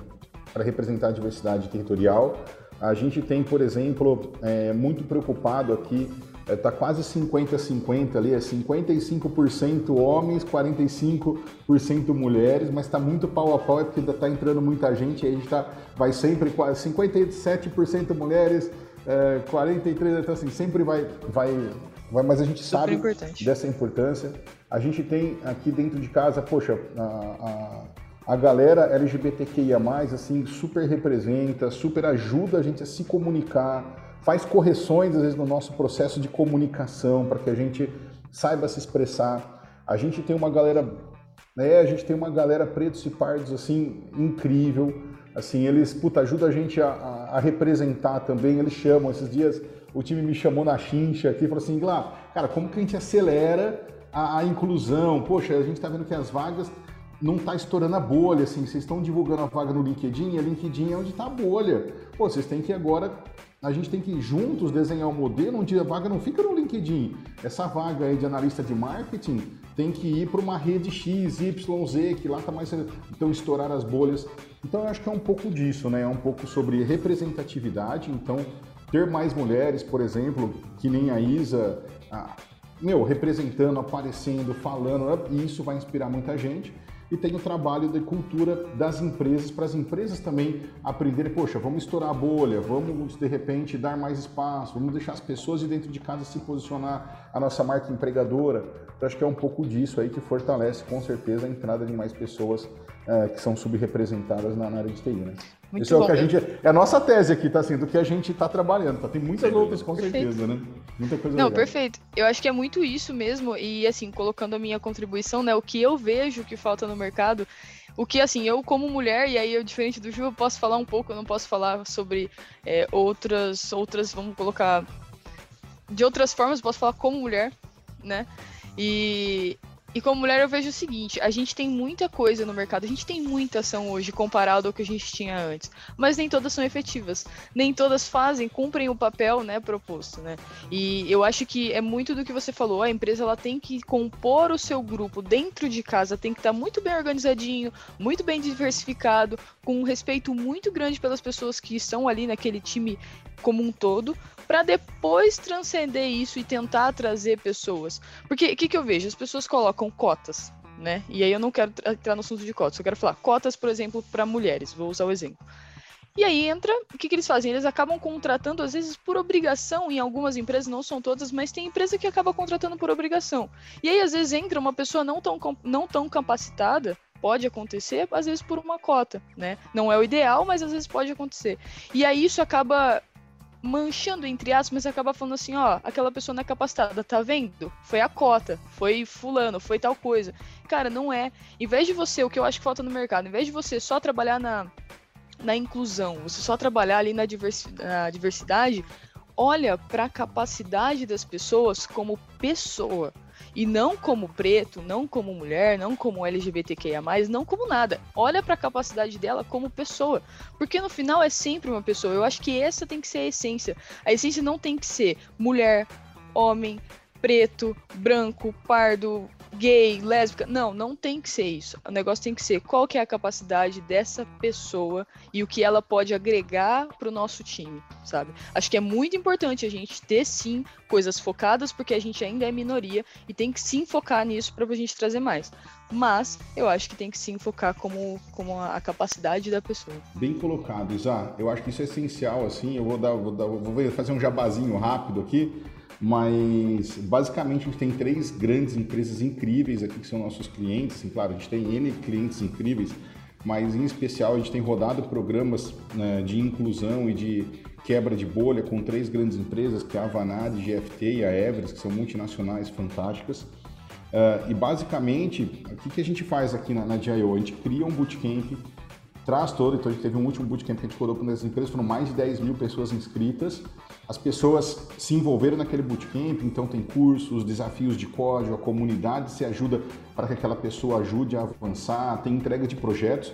para representar a diversidade territorial. A gente tem, por exemplo, é, muito preocupado aqui, está é, tá quase 50-50 ali, é 55% homens, 45% mulheres, mas está muito pau a pau, é porque está entrando muita gente, e a gente tá, vai sempre 57% mulheres, é, 43%, então assim, sempre vai, vai mas a gente Super sabe importante. dessa importância. A gente tem aqui dentro de casa, poxa, a, a, a galera LGBTQIA+, assim, super representa, super ajuda a gente a se comunicar, faz correções, às vezes, no nosso processo de comunicação, para que a gente saiba se expressar. A gente tem uma galera, né, a gente tem uma galera pretos e pardos, assim, incrível, assim, eles, puta, ajudam a gente a, a, a representar também, eles chamam esses dias o time me chamou na chincha aqui e falou assim, Glá, cara, como que a gente acelera a, a inclusão. Poxa, a gente está vendo que as vagas não está estourando a bolha, assim, vocês estão divulgando a vaga no LinkedIn, e a LinkedIn é onde está a bolha. Pô, vocês têm que agora, a gente tem que juntos desenhar um modelo onde a vaga não fica no LinkedIn. Essa vaga aí de analista de marketing tem que ir para uma rede X, Y, Z, que lá está mais. Então, estourar as bolhas. Então, eu acho que é um pouco disso, né? É um pouco sobre representatividade. Então, ter mais mulheres, por exemplo, que nem a Isa, a, meu, representando, aparecendo, falando, e isso vai inspirar muita gente e tem o trabalho de cultura das empresas, para as empresas também aprenderem, poxa, vamos estourar a bolha, vamos de repente dar mais espaço, vamos deixar as pessoas de dentro de casa se posicionar, a nossa marca empregadora. Então acho que é um pouco disso aí que fortalece com certeza a entrada de mais pessoas é, que são subrepresentadas na, área de TI, né? Muito Isso bom. é o que a gente. É a nossa tese aqui, tá assim, do que a gente está trabalhando. Tá? Tem muitas Sim, outras, com perfeito. certeza, né? Muita coisa Não, legal. perfeito. Eu acho que é muito isso mesmo. E assim, colocando a minha contribuição, né? O que eu vejo que falta no mercado. O que, assim, eu como mulher, e aí eu, diferente do Ju, eu posso falar um pouco, eu não posso falar sobre é, outras, outras, vamos colocar, de outras formas, posso falar como mulher, né? E e como mulher eu vejo o seguinte, a gente tem muita coisa no mercado, a gente tem muita ação hoje comparado ao que a gente tinha antes, mas nem todas são efetivas, nem todas fazem, cumprem o papel, né, proposto, né? E eu acho que é muito do que você falou, a empresa ela tem que compor o seu grupo dentro de casa, tem que estar muito bem organizadinho, muito bem diversificado, com um respeito muito grande pelas pessoas que estão ali naquele time como um todo, para depois transcender isso e tentar trazer pessoas. Porque o que, que eu vejo? As pessoas colocam cotas, né? E aí eu não quero entrar no assunto de cotas, eu quero falar cotas, por exemplo, para mulheres, vou usar o exemplo. E aí entra, o que, que eles fazem? Eles acabam contratando, às vezes, por obrigação, em algumas empresas, não são todas, mas tem empresa que acaba contratando por obrigação. E aí, às vezes, entra uma pessoa não tão, não tão capacitada, pode acontecer, às vezes por uma cota, né? Não é o ideal, mas às vezes pode acontecer. E aí isso acaba manchando, entre aspas, mas acaba falando assim, ó, aquela pessoa não é capacitada, tá vendo? Foi a cota, foi fulano, foi tal coisa. Cara, não é. Em vez de você, o que eu acho que falta no mercado, em vez de você só trabalhar na, na inclusão, você só trabalhar ali na, diversi na diversidade, olha para a capacidade das pessoas como pessoa. E não como preto, não como mulher, não como LGBTQIA, não como nada. Olha para a capacidade dela como pessoa. Porque no final é sempre uma pessoa. Eu acho que essa tem que ser a essência. A essência não tem que ser mulher, homem, preto, branco, pardo, gay, lésbica. Não, não tem que ser isso. O negócio tem que ser qual que é a capacidade dessa pessoa e o que ela pode agregar para o nosso time, sabe? Acho que é muito importante a gente ter sim coisas focadas, porque a gente ainda é minoria e tem que sim focar nisso para a gente trazer mais. Mas eu acho que tem que sim focar como, como a, capacidade da pessoa. Bem colocado, Isa. Eu acho que isso é essencial, assim. Eu vou dar, vou, dar, vou fazer um jabazinho rápido aqui mas basicamente a gente tem três grandes empresas incríveis aqui que são nossos clientes. Assim, claro, a gente tem N clientes incríveis, mas em especial a gente tem rodado programas né, de inclusão e de quebra de bolha com três grandes empresas, que é a Vanad, GFT e a Everest, que são multinacionais fantásticas. Uh, e basicamente, o que, que a gente faz aqui na, na DIO? A gente cria um bootcamp traz todo. Então a gente teve um último bootcamp que a gente rodou com as empresas, foram mais de 10 mil pessoas inscritas. As pessoas se envolveram naquele bootcamp, então tem cursos, desafios de código, a comunidade se ajuda para que aquela pessoa ajude a avançar, tem entrega de projetos.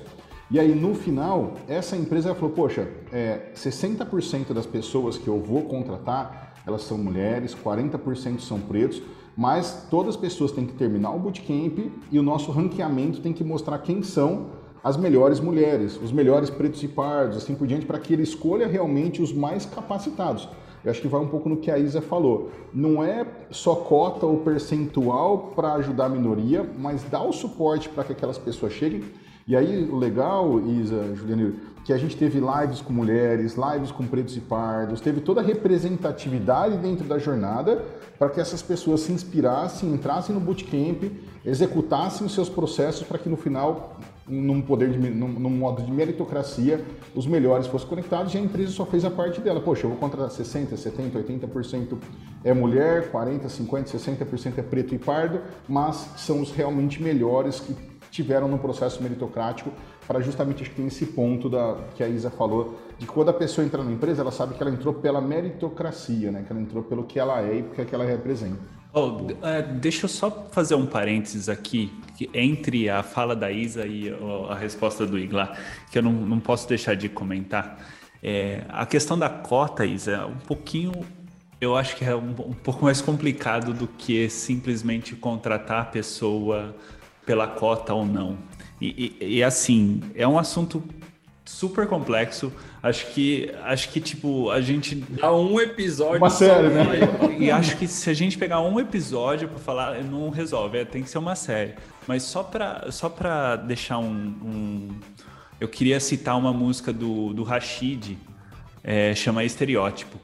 E aí no final, essa empresa falou, poxa, é, 60% das pessoas que eu vou contratar, elas são mulheres, 40% são pretos, mas todas as pessoas têm que terminar o bootcamp e o nosso ranqueamento tem que mostrar quem são as melhores mulheres, os melhores pretos e pardos, assim por diante, para que ele escolha realmente os mais capacitados. Eu acho que vai um pouco no que a Isa falou. Não é só cota ou percentual para ajudar a minoria, mas dá o suporte para que aquelas pessoas cheguem. E aí, o legal, Isa, Juliano, que a gente teve lives com mulheres, lives com pretos e pardos, teve toda a representatividade dentro da jornada para que essas pessoas se inspirassem, entrassem no bootcamp, executassem os seus processos para que no final num poder de, num, num, modo de meritocracia, os melhores fossem conectados e a empresa só fez a parte dela. Poxa, eu vou contratar 60, 70, 80% é mulher, 40, 50, 60% é preto e pardo, mas são os realmente melhores que tiveram no processo meritocrático para justamente acho que tem esse ponto da, que a Isa falou, de quando a pessoa entra na empresa, ela sabe que ela entrou pela meritocracia, né? que ela entrou pelo que ela é e porque é que ela representa. Oh, deixa eu só fazer um parênteses aqui, entre a fala da Isa e a resposta do Igla, que eu não, não posso deixar de comentar. É, a questão da cota, Isa, é um pouquinho, eu acho que é um, um pouco mais complicado do que simplesmente contratar a pessoa pela cota ou não. E, e, e assim, é um assunto super complexo. Acho que, acho que tipo, a gente. Dá um episódio. Uma série, né? E acho que se a gente pegar um episódio para falar, não resolve. É, tem que ser uma série. Mas só para só pra deixar um, um, Eu queria citar uma música do, do Rashid, é, chama Estereótipo.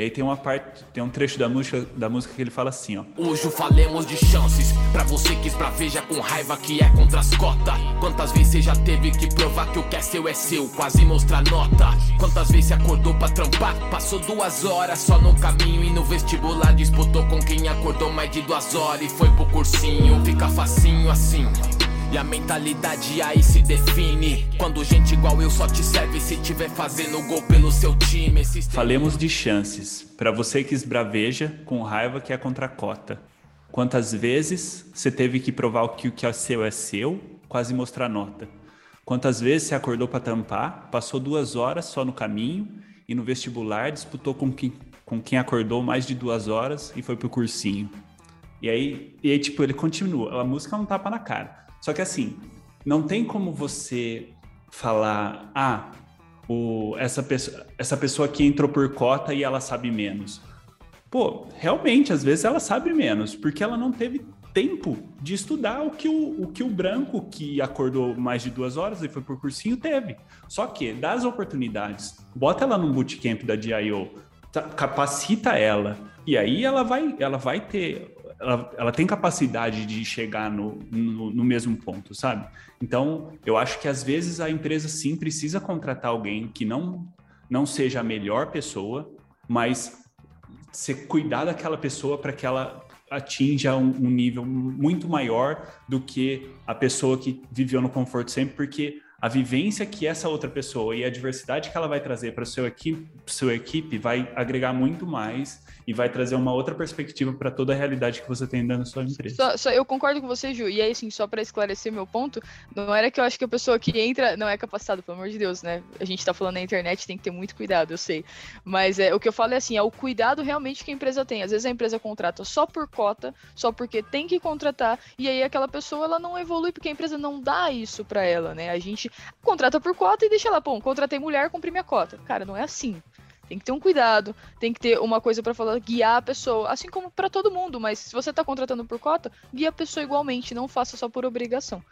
E aí tem uma parte, tem um trecho da música, da música que ele fala assim, ó. Hoje falemos de chances, pra você que esbraveja com raiva que é contra as cotas. Quantas vezes você já teve que provar que o que é seu é seu, quase mostrar nota. Quantas vezes você acordou pra trampar, passou duas horas só no caminho e no vestibular disputou com quem acordou mais de duas horas e foi pro cursinho. Fica facinho assim. E a mentalidade aí se define. Quando gente igual eu só te serve se tiver fazendo gol pelo seu time. Falemos de chances. Para você que esbraveja com raiva que é contra a cota. Quantas vezes você teve que provar que o que é seu é seu, quase mostrar nota? Quantas vezes você acordou para tampar, passou duas horas só no caminho e no vestibular disputou com quem, com quem acordou mais de duas horas e foi pro cursinho? E aí, e aí, tipo, ele continua. A música não tapa na cara. Só que assim, não tem como você falar, ah, o, essa, pessoa, essa pessoa aqui entrou por cota e ela sabe menos. Pô, realmente, às vezes ela sabe menos, porque ela não teve tempo de estudar o que o, o que o branco que acordou mais de duas horas e foi por cursinho teve. Só que, das oportunidades, bota ela num bootcamp da DIO, tá, capacita ela, e aí ela vai, ela vai ter ela, ela tem capacidade de chegar no, no, no, mesmo ponto, sabe? Então, eu acho que às vezes a empresa sim precisa contratar alguém que não, não seja a melhor pessoa, mas você cuidar daquela pessoa para que ela atinja um, um, nível muito maior do que a pessoa que viveu no conforto sempre, porque a vivência que essa outra pessoa e a diversidade que ela vai trazer para sua equipe, sua equipe vai agregar muito mais e vai trazer uma outra perspectiva para toda a realidade que você tem dentro da sua empresa. Só, só, eu concordo com você, Ju. E aí, assim, só para esclarecer meu ponto, não era que eu acho que a pessoa que entra não é capacitada, pelo amor de Deus, né? A gente está falando na internet, tem que ter muito cuidado, eu sei. Mas é, o que eu falo é assim, é o cuidado realmente que a empresa tem. Às vezes a empresa contrata só por cota, só porque tem que contratar, e aí aquela pessoa ela não evolui porque a empresa não dá isso para ela, né? A gente contrata por cota e deixa lá, pô, contratei mulher, cumpri minha cota. Cara, não é assim. Tem que ter um cuidado, tem que ter uma coisa para falar, guiar a pessoa, assim como para todo mundo, mas se você tá contratando por cota, guia a pessoa igualmente, não faça só por obrigação.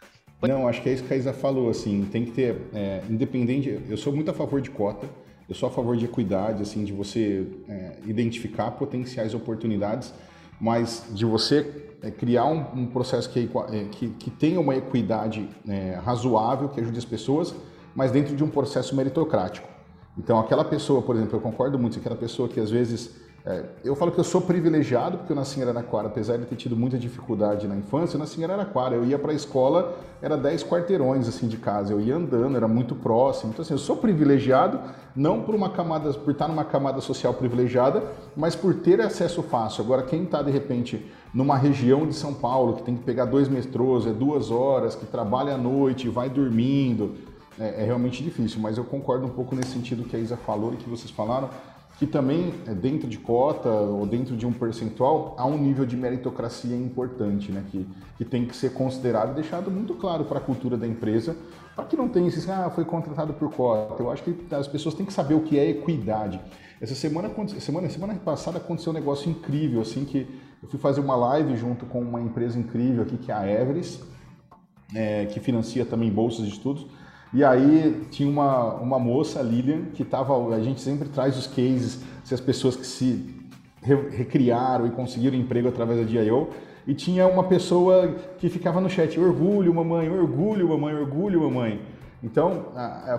Não, acho que é isso que a Isa falou, assim, tem que ter, é, independente, eu sou muito a favor de cota, eu sou a favor de equidade, assim, de você é, identificar potenciais oportunidades, mas de você é, criar um, um processo que, é, que, que, tenha uma equidade é, razoável, que ajude as pessoas, mas dentro de um processo meritocrático. Então, aquela pessoa, por exemplo, eu concordo muito, aquela pessoa que às vezes. É, eu falo que eu sou privilegiado porque eu nasci em Araraquara, apesar de ter tido muita dificuldade na infância, eu nasci em Araraquara. Eu ia para a escola, era 10 quarteirões assim de casa, eu ia andando, era muito próximo. Então, assim, eu sou privilegiado, não por uma camada, por estar numa camada social privilegiada, mas por ter acesso fácil. Agora, quem está de repente numa região de São Paulo, que tem que pegar dois metrôs, é duas horas, que trabalha à noite, vai dormindo, é, é, realmente difícil, mas eu concordo um pouco nesse sentido que a Isa falou e que vocês falaram, que também é, dentro de cota ou dentro de um percentual há um nível de meritocracia importante, né, que, que tem que ser considerado e deixado muito claro para a cultura da empresa, para que não tenha esses, ah, foi contratado por cota. Eu acho que as pessoas têm que saber o que é equidade. Essa semana, semana, semana passada aconteceu um negócio incrível, assim, que eu fui fazer uma live junto com uma empresa incrível aqui, que é a Everest, é, que financia também bolsas de estudos. E aí tinha uma, uma moça, Lilian, que estava. A gente sempre traz os cases, se as pessoas que se recriaram e conseguiram emprego através da DIO. E tinha uma pessoa que ficava no chat: orgulho, mamãe, orgulho, mamãe, orgulho, mamãe. Então,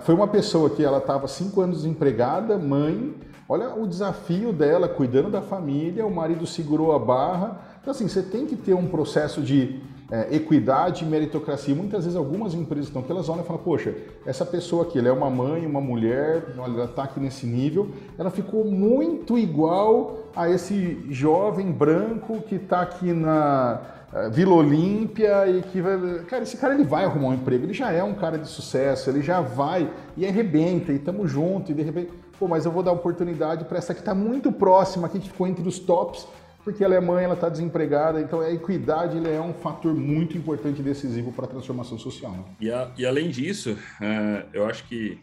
foi uma pessoa que ela estava cinco anos desempregada, mãe. Olha o desafio dela, cuidando da família, o marido segurou a barra. Então, assim, você tem que ter um processo de é, equidade e meritocracia. Muitas vezes algumas empresas estão que elas olham e falam, poxa, essa pessoa aqui, ela é uma mãe, uma mulher, olha, ela está aqui nesse nível, ela ficou muito igual a esse jovem branco que está aqui na uh, Vila Olímpia e que vai... Cara, esse cara ele vai arrumar um emprego, ele já é um cara de sucesso, ele já vai e arrebenta, e estamos juntos, e de repente, pô, mas eu vou dar oportunidade para essa que está muito próxima, aqui que ficou entre os tops, porque ela é mãe, ela está desempregada, então a equidade é um fator muito importante e decisivo para a transformação social. Né? E, a, e, além disso, uh, eu acho que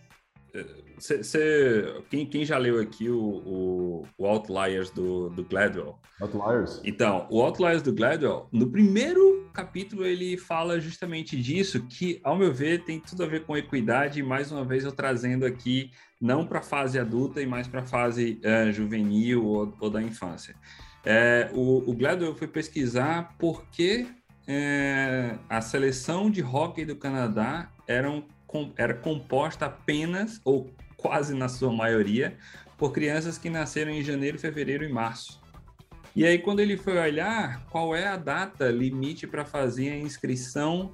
Cê, cê, quem, quem, já leu aqui o, o, o, Outliers do, do Gladwell? Outliers? Então, o Outliers do Gladwell, no primeiro capítulo ele fala justamente disso, que, ao meu ver, tem tudo a ver com equidade, e mais uma vez eu trazendo aqui, não para a fase adulta e mais para a fase é, juvenil ou, ou, da infância. É, o, o Gladwell foi pesquisar por que é, a seleção de hockey do Canadá eram era composta apenas, ou quase na sua maioria, por crianças que nasceram em janeiro, fevereiro e março. E aí, quando ele foi olhar qual é a data limite para fazer a inscrição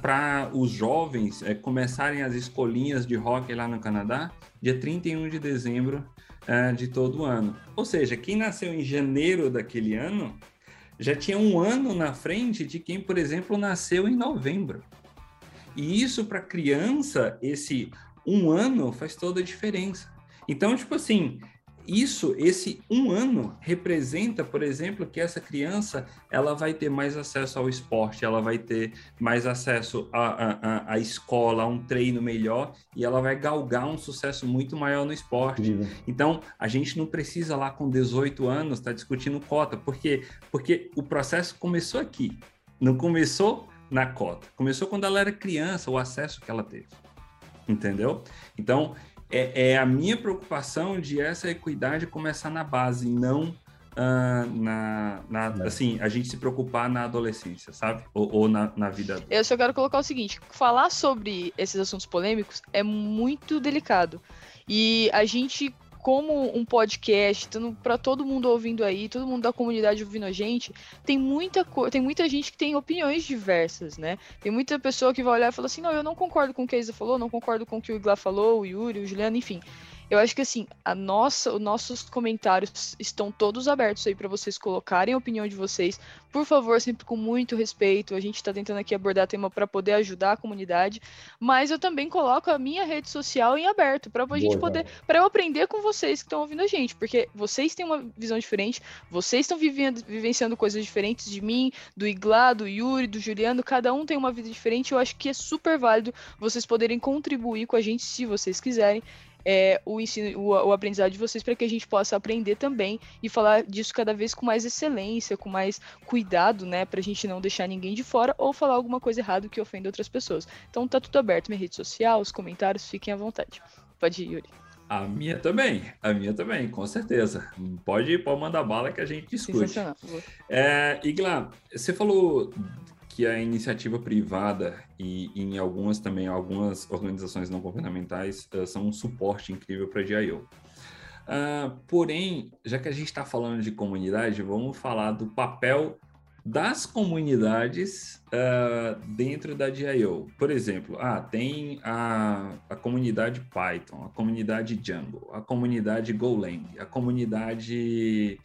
para os jovens é, começarem as escolinhas de hockey lá no Canadá, dia 31 de dezembro é, de todo ano. Ou seja, quem nasceu em janeiro daquele ano já tinha um ano na frente de quem, por exemplo, nasceu em novembro. E isso para criança, esse um ano faz toda a diferença. Então, tipo assim, isso, esse um ano representa, por exemplo, que essa criança ela vai ter mais acesso ao esporte, ela vai ter mais acesso à, à, à escola, a um treino melhor e ela vai galgar um sucesso muito maior no esporte. Então, a gente não precisa lá com 18 anos estar tá discutindo cota, porque porque o processo começou aqui, não começou na cota. Começou quando ela era criança, o acesso que ela teve. Entendeu? Então, é, é a minha preocupação de essa equidade começar na base, não uh, na, na assim, a gente se preocupar na adolescência, sabe? Ou, ou na, na vida. Eu só quero colocar o seguinte: falar sobre esses assuntos polêmicos é muito delicado. E a gente como um podcast, para todo mundo ouvindo aí, todo mundo da comunidade ouvindo a gente, tem muita tem muita gente que tem opiniões diversas, né? Tem muita pessoa que vai olhar e falar assim: "Não, eu não concordo com o que a Isa falou, não concordo com o que o Igla falou, o Yuri, o Juliano, enfim". Eu acho que assim, a nossa, os nossos comentários estão todos abertos aí para vocês colocarem a opinião de vocês. Por favor, sempre com muito respeito. A gente está tentando aqui abordar tema para poder ajudar a comunidade, mas eu também coloco a minha rede social em aberto para a gente poder, para eu aprender com vocês que estão ouvindo a gente, porque vocês têm uma visão diferente, vocês estão vivendo, vivenciando coisas diferentes de mim, do Iglá, do Yuri, do Juliano, cada um tem uma vida diferente. Eu acho que é super válido vocês poderem contribuir com a gente se vocês quiserem é, o ensino, o, o aprendizado de vocês para que a gente possa aprender também e falar disso cada vez com mais excelência, com mais cuidado, né, para a gente não deixar ninguém de fora ou falar alguma coisa errada que ofenda outras pessoas. Então tá tudo aberto, minha rede social, os comentários, fiquem à vontade. Pode ir, Yuri. A minha também, a minha também, com certeza. Pode, pode mandar bala que a gente discute. É, Igla, você falou que a iniciativa privada e, e, em algumas também, algumas organizações não governamentais uh, são um suporte incrível para a DIO. Uh, ah, porém, já que a gente está falando de comunidade, vamos falar do papel das comunidades uh, dentro da DIO. Por exemplo, ah, tem a, a comunidade Python, a comunidade Django, a comunidade Golang, a comunidade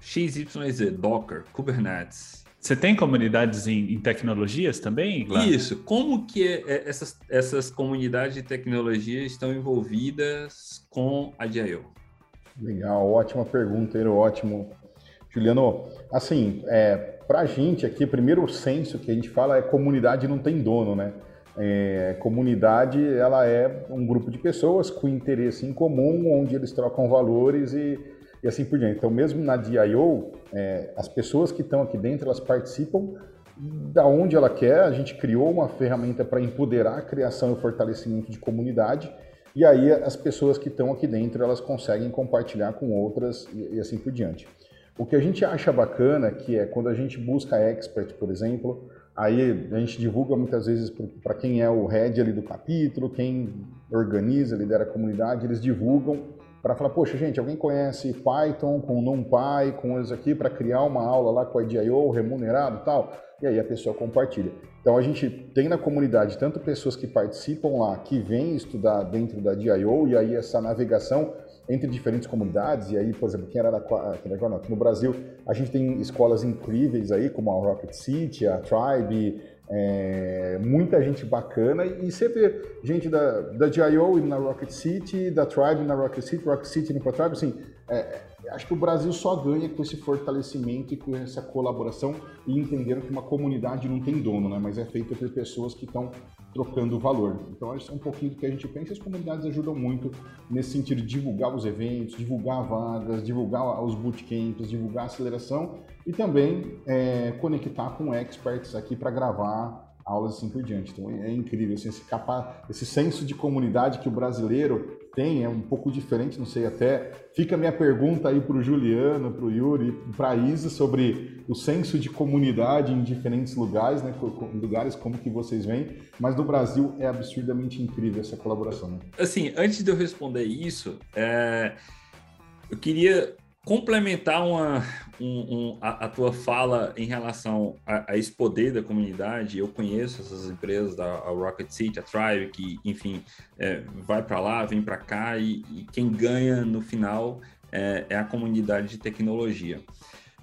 XYZ, Docker, Kubernetes, você tem comunidades em, em tecnologias também? Isso. Como que é, é, essas, essas comunidades de tecnologia estão envolvidas com a DIO? Legal, ótima pergunta, era ótimo. Juliano, assim, é, para a gente aqui, primeiro senso que a gente fala é comunidade não tem dono, né? É, comunidade, ela é um grupo de pessoas com interesse em comum, onde eles trocam valores e e assim por diante. Então, mesmo na DIO, é, as pessoas que estão aqui dentro, elas participam da onde ela quer. A gente criou uma ferramenta para empoderar a criação e o fortalecimento de comunidade. E aí as pessoas que estão aqui dentro, elas conseguem compartilhar com outras e, e assim por diante. O que a gente acha bacana que é quando a gente busca expert, por exemplo, aí a gente divulga muitas vezes para quem é o head ali do capítulo, quem organiza, lidera a comunidade, eles divulgam para falar, poxa, gente, alguém conhece Python com NumPy, com isso aqui, para criar uma aula lá com a DIO remunerado e tal? E aí a pessoa compartilha. Então a gente tem na comunidade tanto pessoas que participam lá, que vêm estudar dentro da DIO, e aí essa navegação entre diferentes comunidades, e aí, por exemplo, quem era aqui no Brasil, a gente tem escolas incríveis aí, como a Rocket City, a Tribe, é, muita gente bacana, e vê gente da, da indo na Rocket City, da Tribe na Rocket City, Rocket City indo para Tribe, assim, é, acho que o Brasil só ganha com esse fortalecimento e com essa colaboração e entendendo que uma comunidade não tem dono, né? Mas é feita por pessoas que estão trocando valor. Então, isso é um pouquinho do que a gente pensa. As comunidades ajudam muito nesse sentido de divulgar os eventos, divulgar vagas, divulgar os bootcamps, divulgar a aceleração e também é, conectar com experts aqui para gravar aulas assim por diante. Então é incrível assim, esse, capa, esse senso de comunidade que o brasileiro tem, é um pouco diferente, não sei até. Fica a minha pergunta aí para o Juliano, para o Yuri, para a Isa sobre o senso de comunidade em diferentes lugares, né? Lugares como que vocês veem, mas no Brasil é absurdamente incrível essa colaboração. Né? Assim, antes de eu responder isso, é... eu queria complementar uma, um, um, a, a, tua fala em relação a, a, esse poder da comunidade, eu conheço essas empresas, da Rocket City, a Tribe, que, enfim, é, vai para lá, vem para cá e, e, quem ganha no final é, é a comunidade de tecnologia.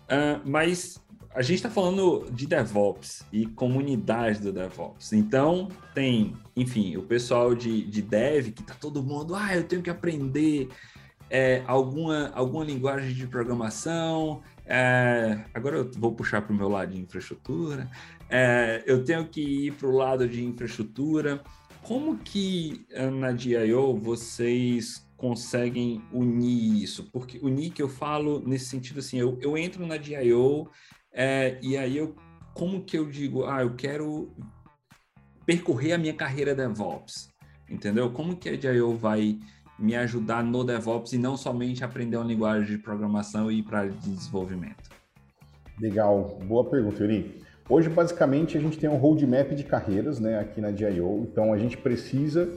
Uh, mas a gente está falando de DevOps e comunidade do DevOps. Então, tem, enfim, o pessoal de, de Dev, que está todo mundo, ah, eu tenho que aprender é, alguma, alguma linguagem de programação. É, agora eu vou puxar para o meu lado de infraestrutura. É, eu tenho que ir para o lado de infraestrutura. Como que na DIO vocês conseguem unir isso? Porque unir que eu falo nesse sentido assim, eu, eu entro na DIO é, e aí eu como que eu digo, ah, eu quero percorrer a minha carreira DevOps, entendeu? Como que a DIO vai me ajudar no DevOps e não somente aprender uma linguagem de programação e ir para desenvolvimento? Legal, boa pergunta, Yuri. Hoje, basicamente, a gente tem um roadmap de carreiras né, aqui na DIO, então a gente precisa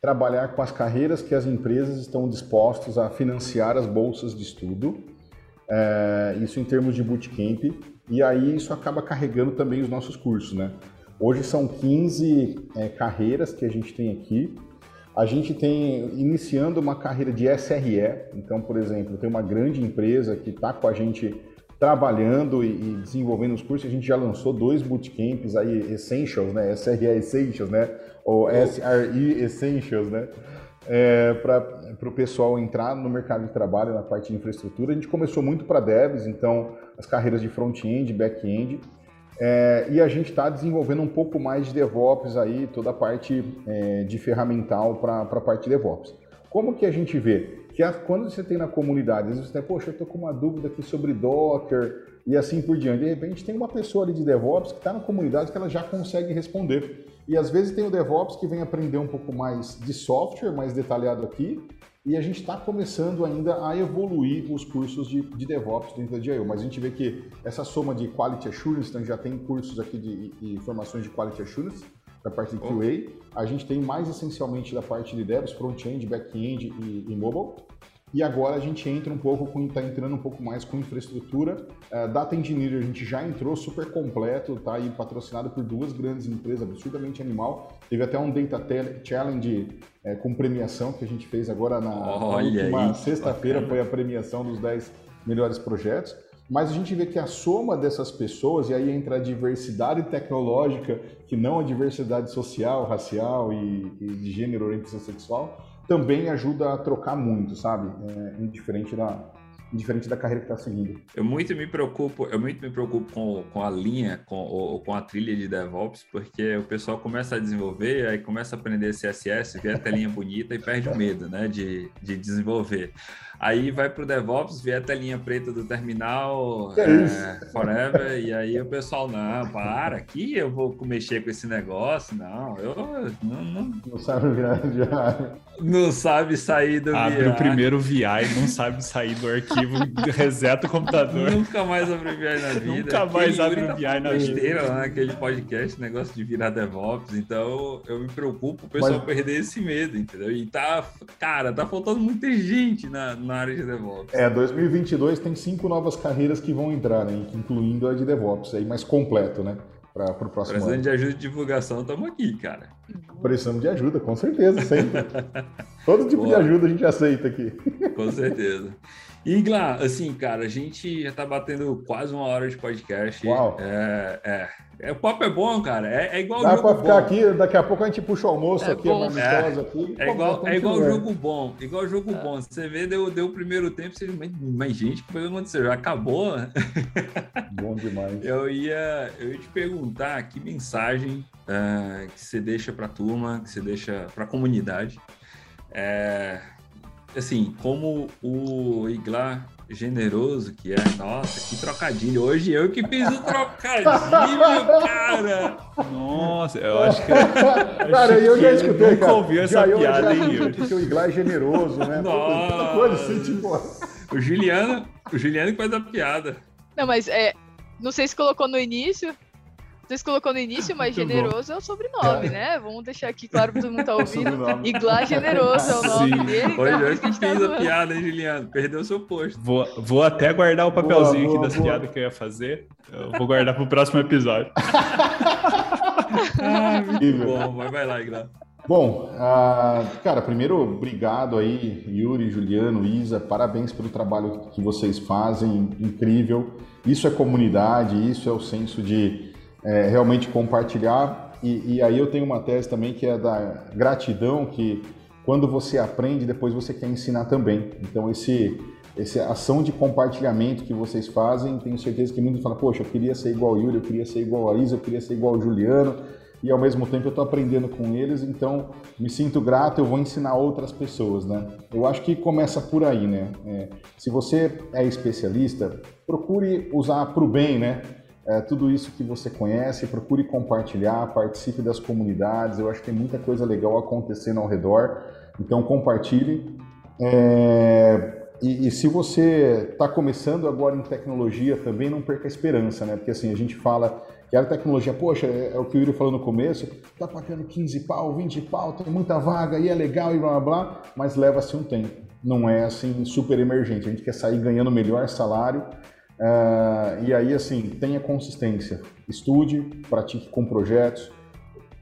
trabalhar com as carreiras que as empresas estão dispostas a financiar as bolsas de estudo, é, isso em termos de bootcamp, e aí isso acaba carregando também os nossos cursos. Né? Hoje são 15 é, carreiras que a gente tem aqui, a gente tem iniciando uma carreira de SRE, então, por exemplo, tem uma grande empresa que está com a gente trabalhando e, e, desenvolvendo os cursos. A gente já lançou dois bootcamps aí, Essentials, né? SRE Essentials, né? Ou oh. SRE Essentials, né? É, para o pessoal entrar no mercado de trabalho na parte de infraestrutura. A gente começou muito para devs, então as carreiras de front-end, back-end. É, e a gente está desenvolvendo um pouco mais de DevOps aí, toda a parte é, de ferramental para a parte de DevOps. Como que a gente vê? Que a, quando você tem na comunidade, às vezes você tem, poxa, eu estou com uma dúvida aqui sobre Docker e assim por diante. De repente tem uma pessoa ali de DevOps que está na comunidade que ela já consegue responder. E às vezes tem o DevOps que vem aprender um pouco mais de software, mais detalhado aqui, e a gente está começando ainda a evoluir os cursos de, de DevOps dentro da DIO, mas a gente vê que essa soma de Quality Assurance, então já tem cursos aqui de, de formações de Quality Assurance, da parte de QA, a gente tem mais essencialmente da parte de devs, front-end, back-end e, e mobile, e agora a gente entra um pouco com, está entrando um pouco mais com infraestrutura. Uh, Data Engineer a gente já entrou super completo, tá aí patrocinado por duas grandes empresas, absurdamente animal. Teve até um Data Challenge é, com premiação que a gente fez agora na, na última sexta-feira, foi a premiação dos 10 melhores projetos. Mas a gente vê que a soma dessas pessoas, e aí entra a diversidade tecnológica, que não a diversidade social, racial e, e de gênero, orientação sexual, também ajuda a trocar muito, sabe? É, indiferente da, indiferente da carreira que está seguindo. Eu muito me preocupo, eu muito me preocupo com, com a linha, com, ou, com a trilha de DevOps, porque o pessoal começa a desenvolver, aí começa a aprender CSS, vê a telinha bonita e perde o medo, né, de, de desenvolver. Aí vai pro DevOps, vê a telinha preta do terminal Que é, forever, e aí o pessoal, não, para, aqui eu vou mexer com esse negócio, não, eu não, não, Não sabe virar diário. não sabe sair do Abre VI. o primeiro VI, não sabe sair do arquivo, reseta o computador. Nunca mais abri VI na vida. Nunca mais Aquele abre VI tá na falando vida. besteira lá naquele podcast, negócio de virar DevOps. Então eu me preocupo o pessoal Mas- perder esse medo, entendeu? E tá, cara, tá faltando muita gente na, na área de DevOps. É, 2022 tem cinco novas carreiras que vão entrar, né? Incluindo a de DevOps, aí mais completo, né? Para o próximo Precisando ano. de ajuda de divulgação, estamos aqui, cara. Precisamos de ajuda, com certeza, sempre. <laughs> Todo tipo de Boa. ajuda a gente aceita aqui. Com certeza. E, Glá, assim, cara, a gente já tá batendo quase uma hora de podcast. Uau. É, é, é, o papo é bom, cara. É, é igual Dá jogo para ficar bom. aqui, daqui a pouco a gente puxa o almoço É aqui, bom. uma amistosa aqui. É igual, é igual jogo bom, igual jogo bom. Você vê, deu, deu o primeiro tempo, você mas, mas gente, o que foi que aconteceu? Já acabou? <laughs> Bom demais. Eu ia, eu ia te perguntar que mensagem ah, que você deixa para a turma, que você deixa para a comunidade. É, assim, como o Iglar generoso que é, nossa, que trocadilho. Hoje eu que fiz o trocadilho, <laughs> cara. Nossa, eu acho que. Cara, acho eu que já escutei, Nunca ouviu essa já eu piada, hein, que o Iglar é generoso, né? Nossa. Toda coisa assim, tipo... O Juliano, o Juliano que faz a piada. Não, mas é. Não sei se colocou no início. Se colocou no início, mas Muito generoso é o sobrenome, né? Vamos deixar aqui claro pra todo mundo tá <laughs> ouvindo. Iglá Generoso é o nome Sim. dele. então Hoje por eu que a gente tá fiz a piada, hein, Juliano? Perdeu seu posto. Vou, vou até guardar o papelzinho Boa, boa, aqui das piadas que eu ia fazer. Eu vou guardar pro próximo episódio. <laughs> Ah, bom, vai, vai lá, Iglar. Bom, ah, cara, primeiro, obrigado aí, Yuri, Juliano, Isa, parabéns pelo trabalho que vocês fazem, incrível. Isso é comunidade, isso é o senso de é, realmente compartilhar. E, e aí eu tenho uma tese também que é da gratidão, que quando você aprende, depois você quer ensinar também. Então, esse, essa ação de compartilhamento que vocês fazem, tenho certeza que mundo fala, poxa, eu queria ser igual ao Yuri, eu queria ser igual a Isa, eu queria ser igual ao Juliano, e ao mesmo tempo eu estou aprendendo com eles, então me sinto grato, eu vou ensinar outras pessoas, né? Eu acho que começa por aí, né? É, se você é especialista, procure usar para o bem, né? É, tudo isso que você conhece, procure compartilhar, participe das comunidades. Eu acho que tem muita coisa legal acontecendo ao redor, então compartilhe. É, e, e se você está começando agora em tecnologia, também não perca a esperança, né? Porque assim, a gente fala que a tecnologia, poxa, é, é o que o Yuri falou no começo, tá pagando 15 pau, 20 pau, tem muita vaga e é legal e blá blá blá, mas leva-se um tempo. Não é assim super emergente. A gente quer sair ganhando o melhor salário. Ah, e aí, assim, tenha consistência. Estude, pratique com projetos,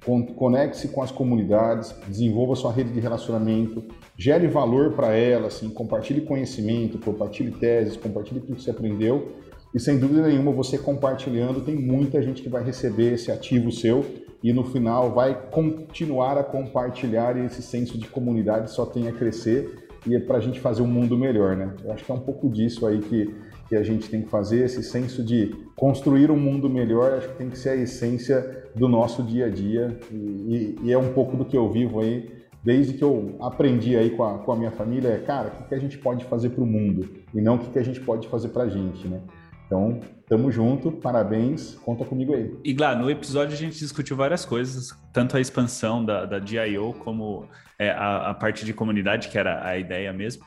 con- conecte-se com as comunidades, desenvolva sua rede de relacionamento, gere valor para ela, assim, compartilhe conhecimento, compartilhe teses, compartilhe tudo que você aprendeu. E sem dúvida nenhuma, você compartilhando, tem muita gente que vai receber esse ativo seu e no final vai continuar a compartilhar e esse senso de comunidade só tem a crescer e é para a gente fazer um mundo melhor, né? Eu acho que é um pouco disso aí que, que a gente tem que fazer, esse senso de construir um mundo melhor, acho que tem que ser a essência do nosso dia a dia e, e- é um pouco do que eu vivo aí desde que eu aprendi aí com a, com a minha família, é, cara, o que, que a gente pode fazer para o mundo e não o que, que a gente pode fazer para a gente, né? Então, tamo junto, parabéns, conta comigo aí. E Glá, no episódio a gente discutiu várias coisas, tanto a expansão da, da DIO como é, a, a parte de comunidade, que era a ideia mesmo.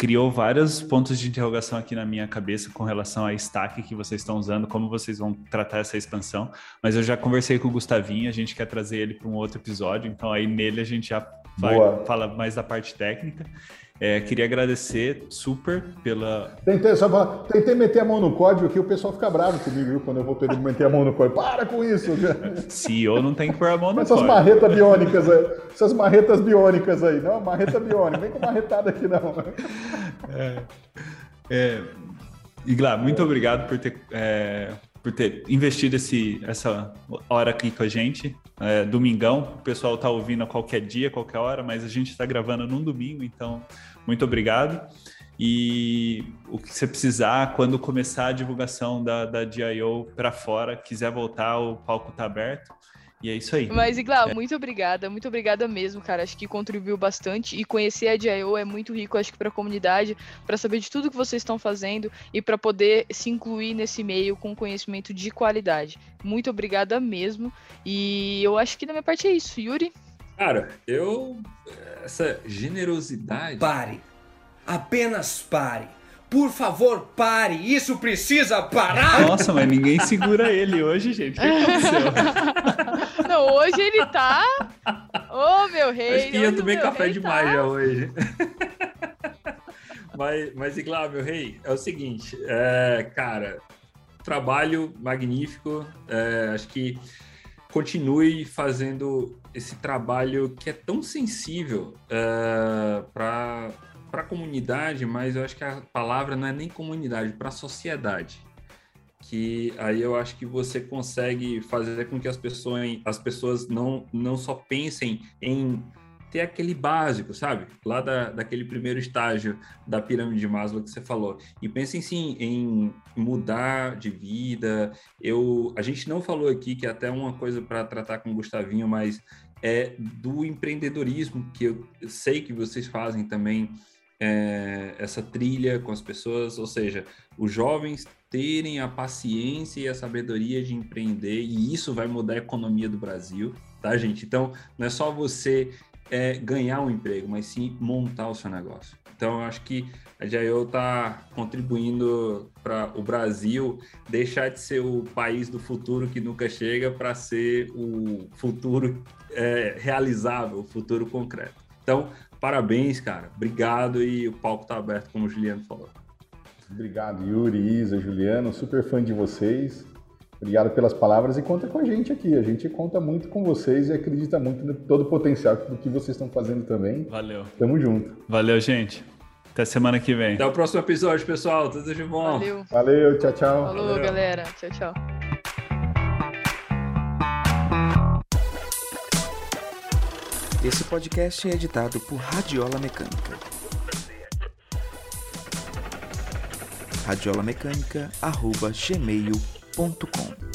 Criou vários pontos de interrogação aqui na minha cabeça com relação a stack que vocês estão usando, como vocês vão tratar essa expansão. Mas eu já conversei com o Gustavinho, a gente quer trazer ele para um outro episódio, então aí nele a gente já vai, fala mais da parte técnica. É, queria agradecer super pela, Tentei, só falar, tentei meter a mão no código aqui, o pessoal fica bravo comigo, viu? Quando eu vou ter que meter a mão no código. Para com isso! CEO não tem que pôr a mão no Essas código. marretas biônicas aí. Essas marretas biônicas aí. Não, marreta biônica. Vem com marretada aqui, não. É, Igla, muito obrigado por ter, é, por ter investido esse, essa hora aqui com a gente. É, domingão, o pessoal tá ouvindo a qualquer dia, qualquer hora, mas a gente está gravando num domingo, então muito obrigado. E o que você precisar, quando começar a divulgação da, da DIO para fora, quiser voltar, o palco está aberto. E é isso aí. Mas, Iglau, É. muito obrigada, muito obrigada mesmo, cara. Acho que contribuiu bastante e conhecer a DIO é muito rico, acho que para a comunidade, para saber de tudo que vocês estão fazendo e para poder se incluir nesse meio com conhecimento de qualidade. Muito obrigada mesmo. E eu acho que da minha parte é isso, Yuri. Cara, eu. Essa generosidade. Pare. Apenas pare. Por favor, pare. Isso precisa parar. Nossa, mas ninguém segura ele hoje, gente. O que aconteceu? <laughs> Não, hoje ele tá. Ô, meu rei. Acho que eu tomei café demais tá- já hoje. <laughs> mas, mas, Iglau, meu rei, é o seguinte, é, cara, trabalho magnífico, é, acho que continue fazendo esse trabalho que é tão sensível é, para a comunidade, mas eu acho que a palavra não é nem comunidade, para a sociedade. Que aí eu acho que você consegue fazer com que as pessoas, as pessoas não, não só pensem em ter aquele básico, sabe? Lá da, daquele primeiro estágio da pirâmide de Maslow que você falou. E pensem sim em mudar de vida. Eu, a gente não falou aqui que é até uma coisa para tratar com o Gustavinho, mas é do empreendedorismo que eu sei que vocês fazem também é, essa trilha com as pessoas, ou seja, os jovens terem a paciência e a sabedoria de empreender, e isso vai mudar a economia do Brasil, tá, gente? Então, não é só você é, ganhar um emprego, mas sim montar o seu negócio. Então, eu acho que a Jaio está contribuindo para o Brasil deixar de ser o país do futuro que nunca chega para ser o futuro é, realizável, o futuro concreto. Então, parabéns, cara. Obrigado e o palco está aberto, como o Juliano falou. Obrigado, Yuri, Isa, Juliano, super fã de vocês. Obrigado pelas palavras e conta com a gente aqui. A gente conta muito com vocês e acredita muito no todo o potencial do que vocês estão fazendo também. Valeu. Tamo junto. Valeu, gente. Até semana que vem. Até o próximo episódio, pessoal. Tudo de bom. Valeu. Valeu, tchau, tchau. Falou, Valeu. galera. Tchau, tchau. Esse podcast é editado por Radiola Mecânica. radiolamecânica.gmail.com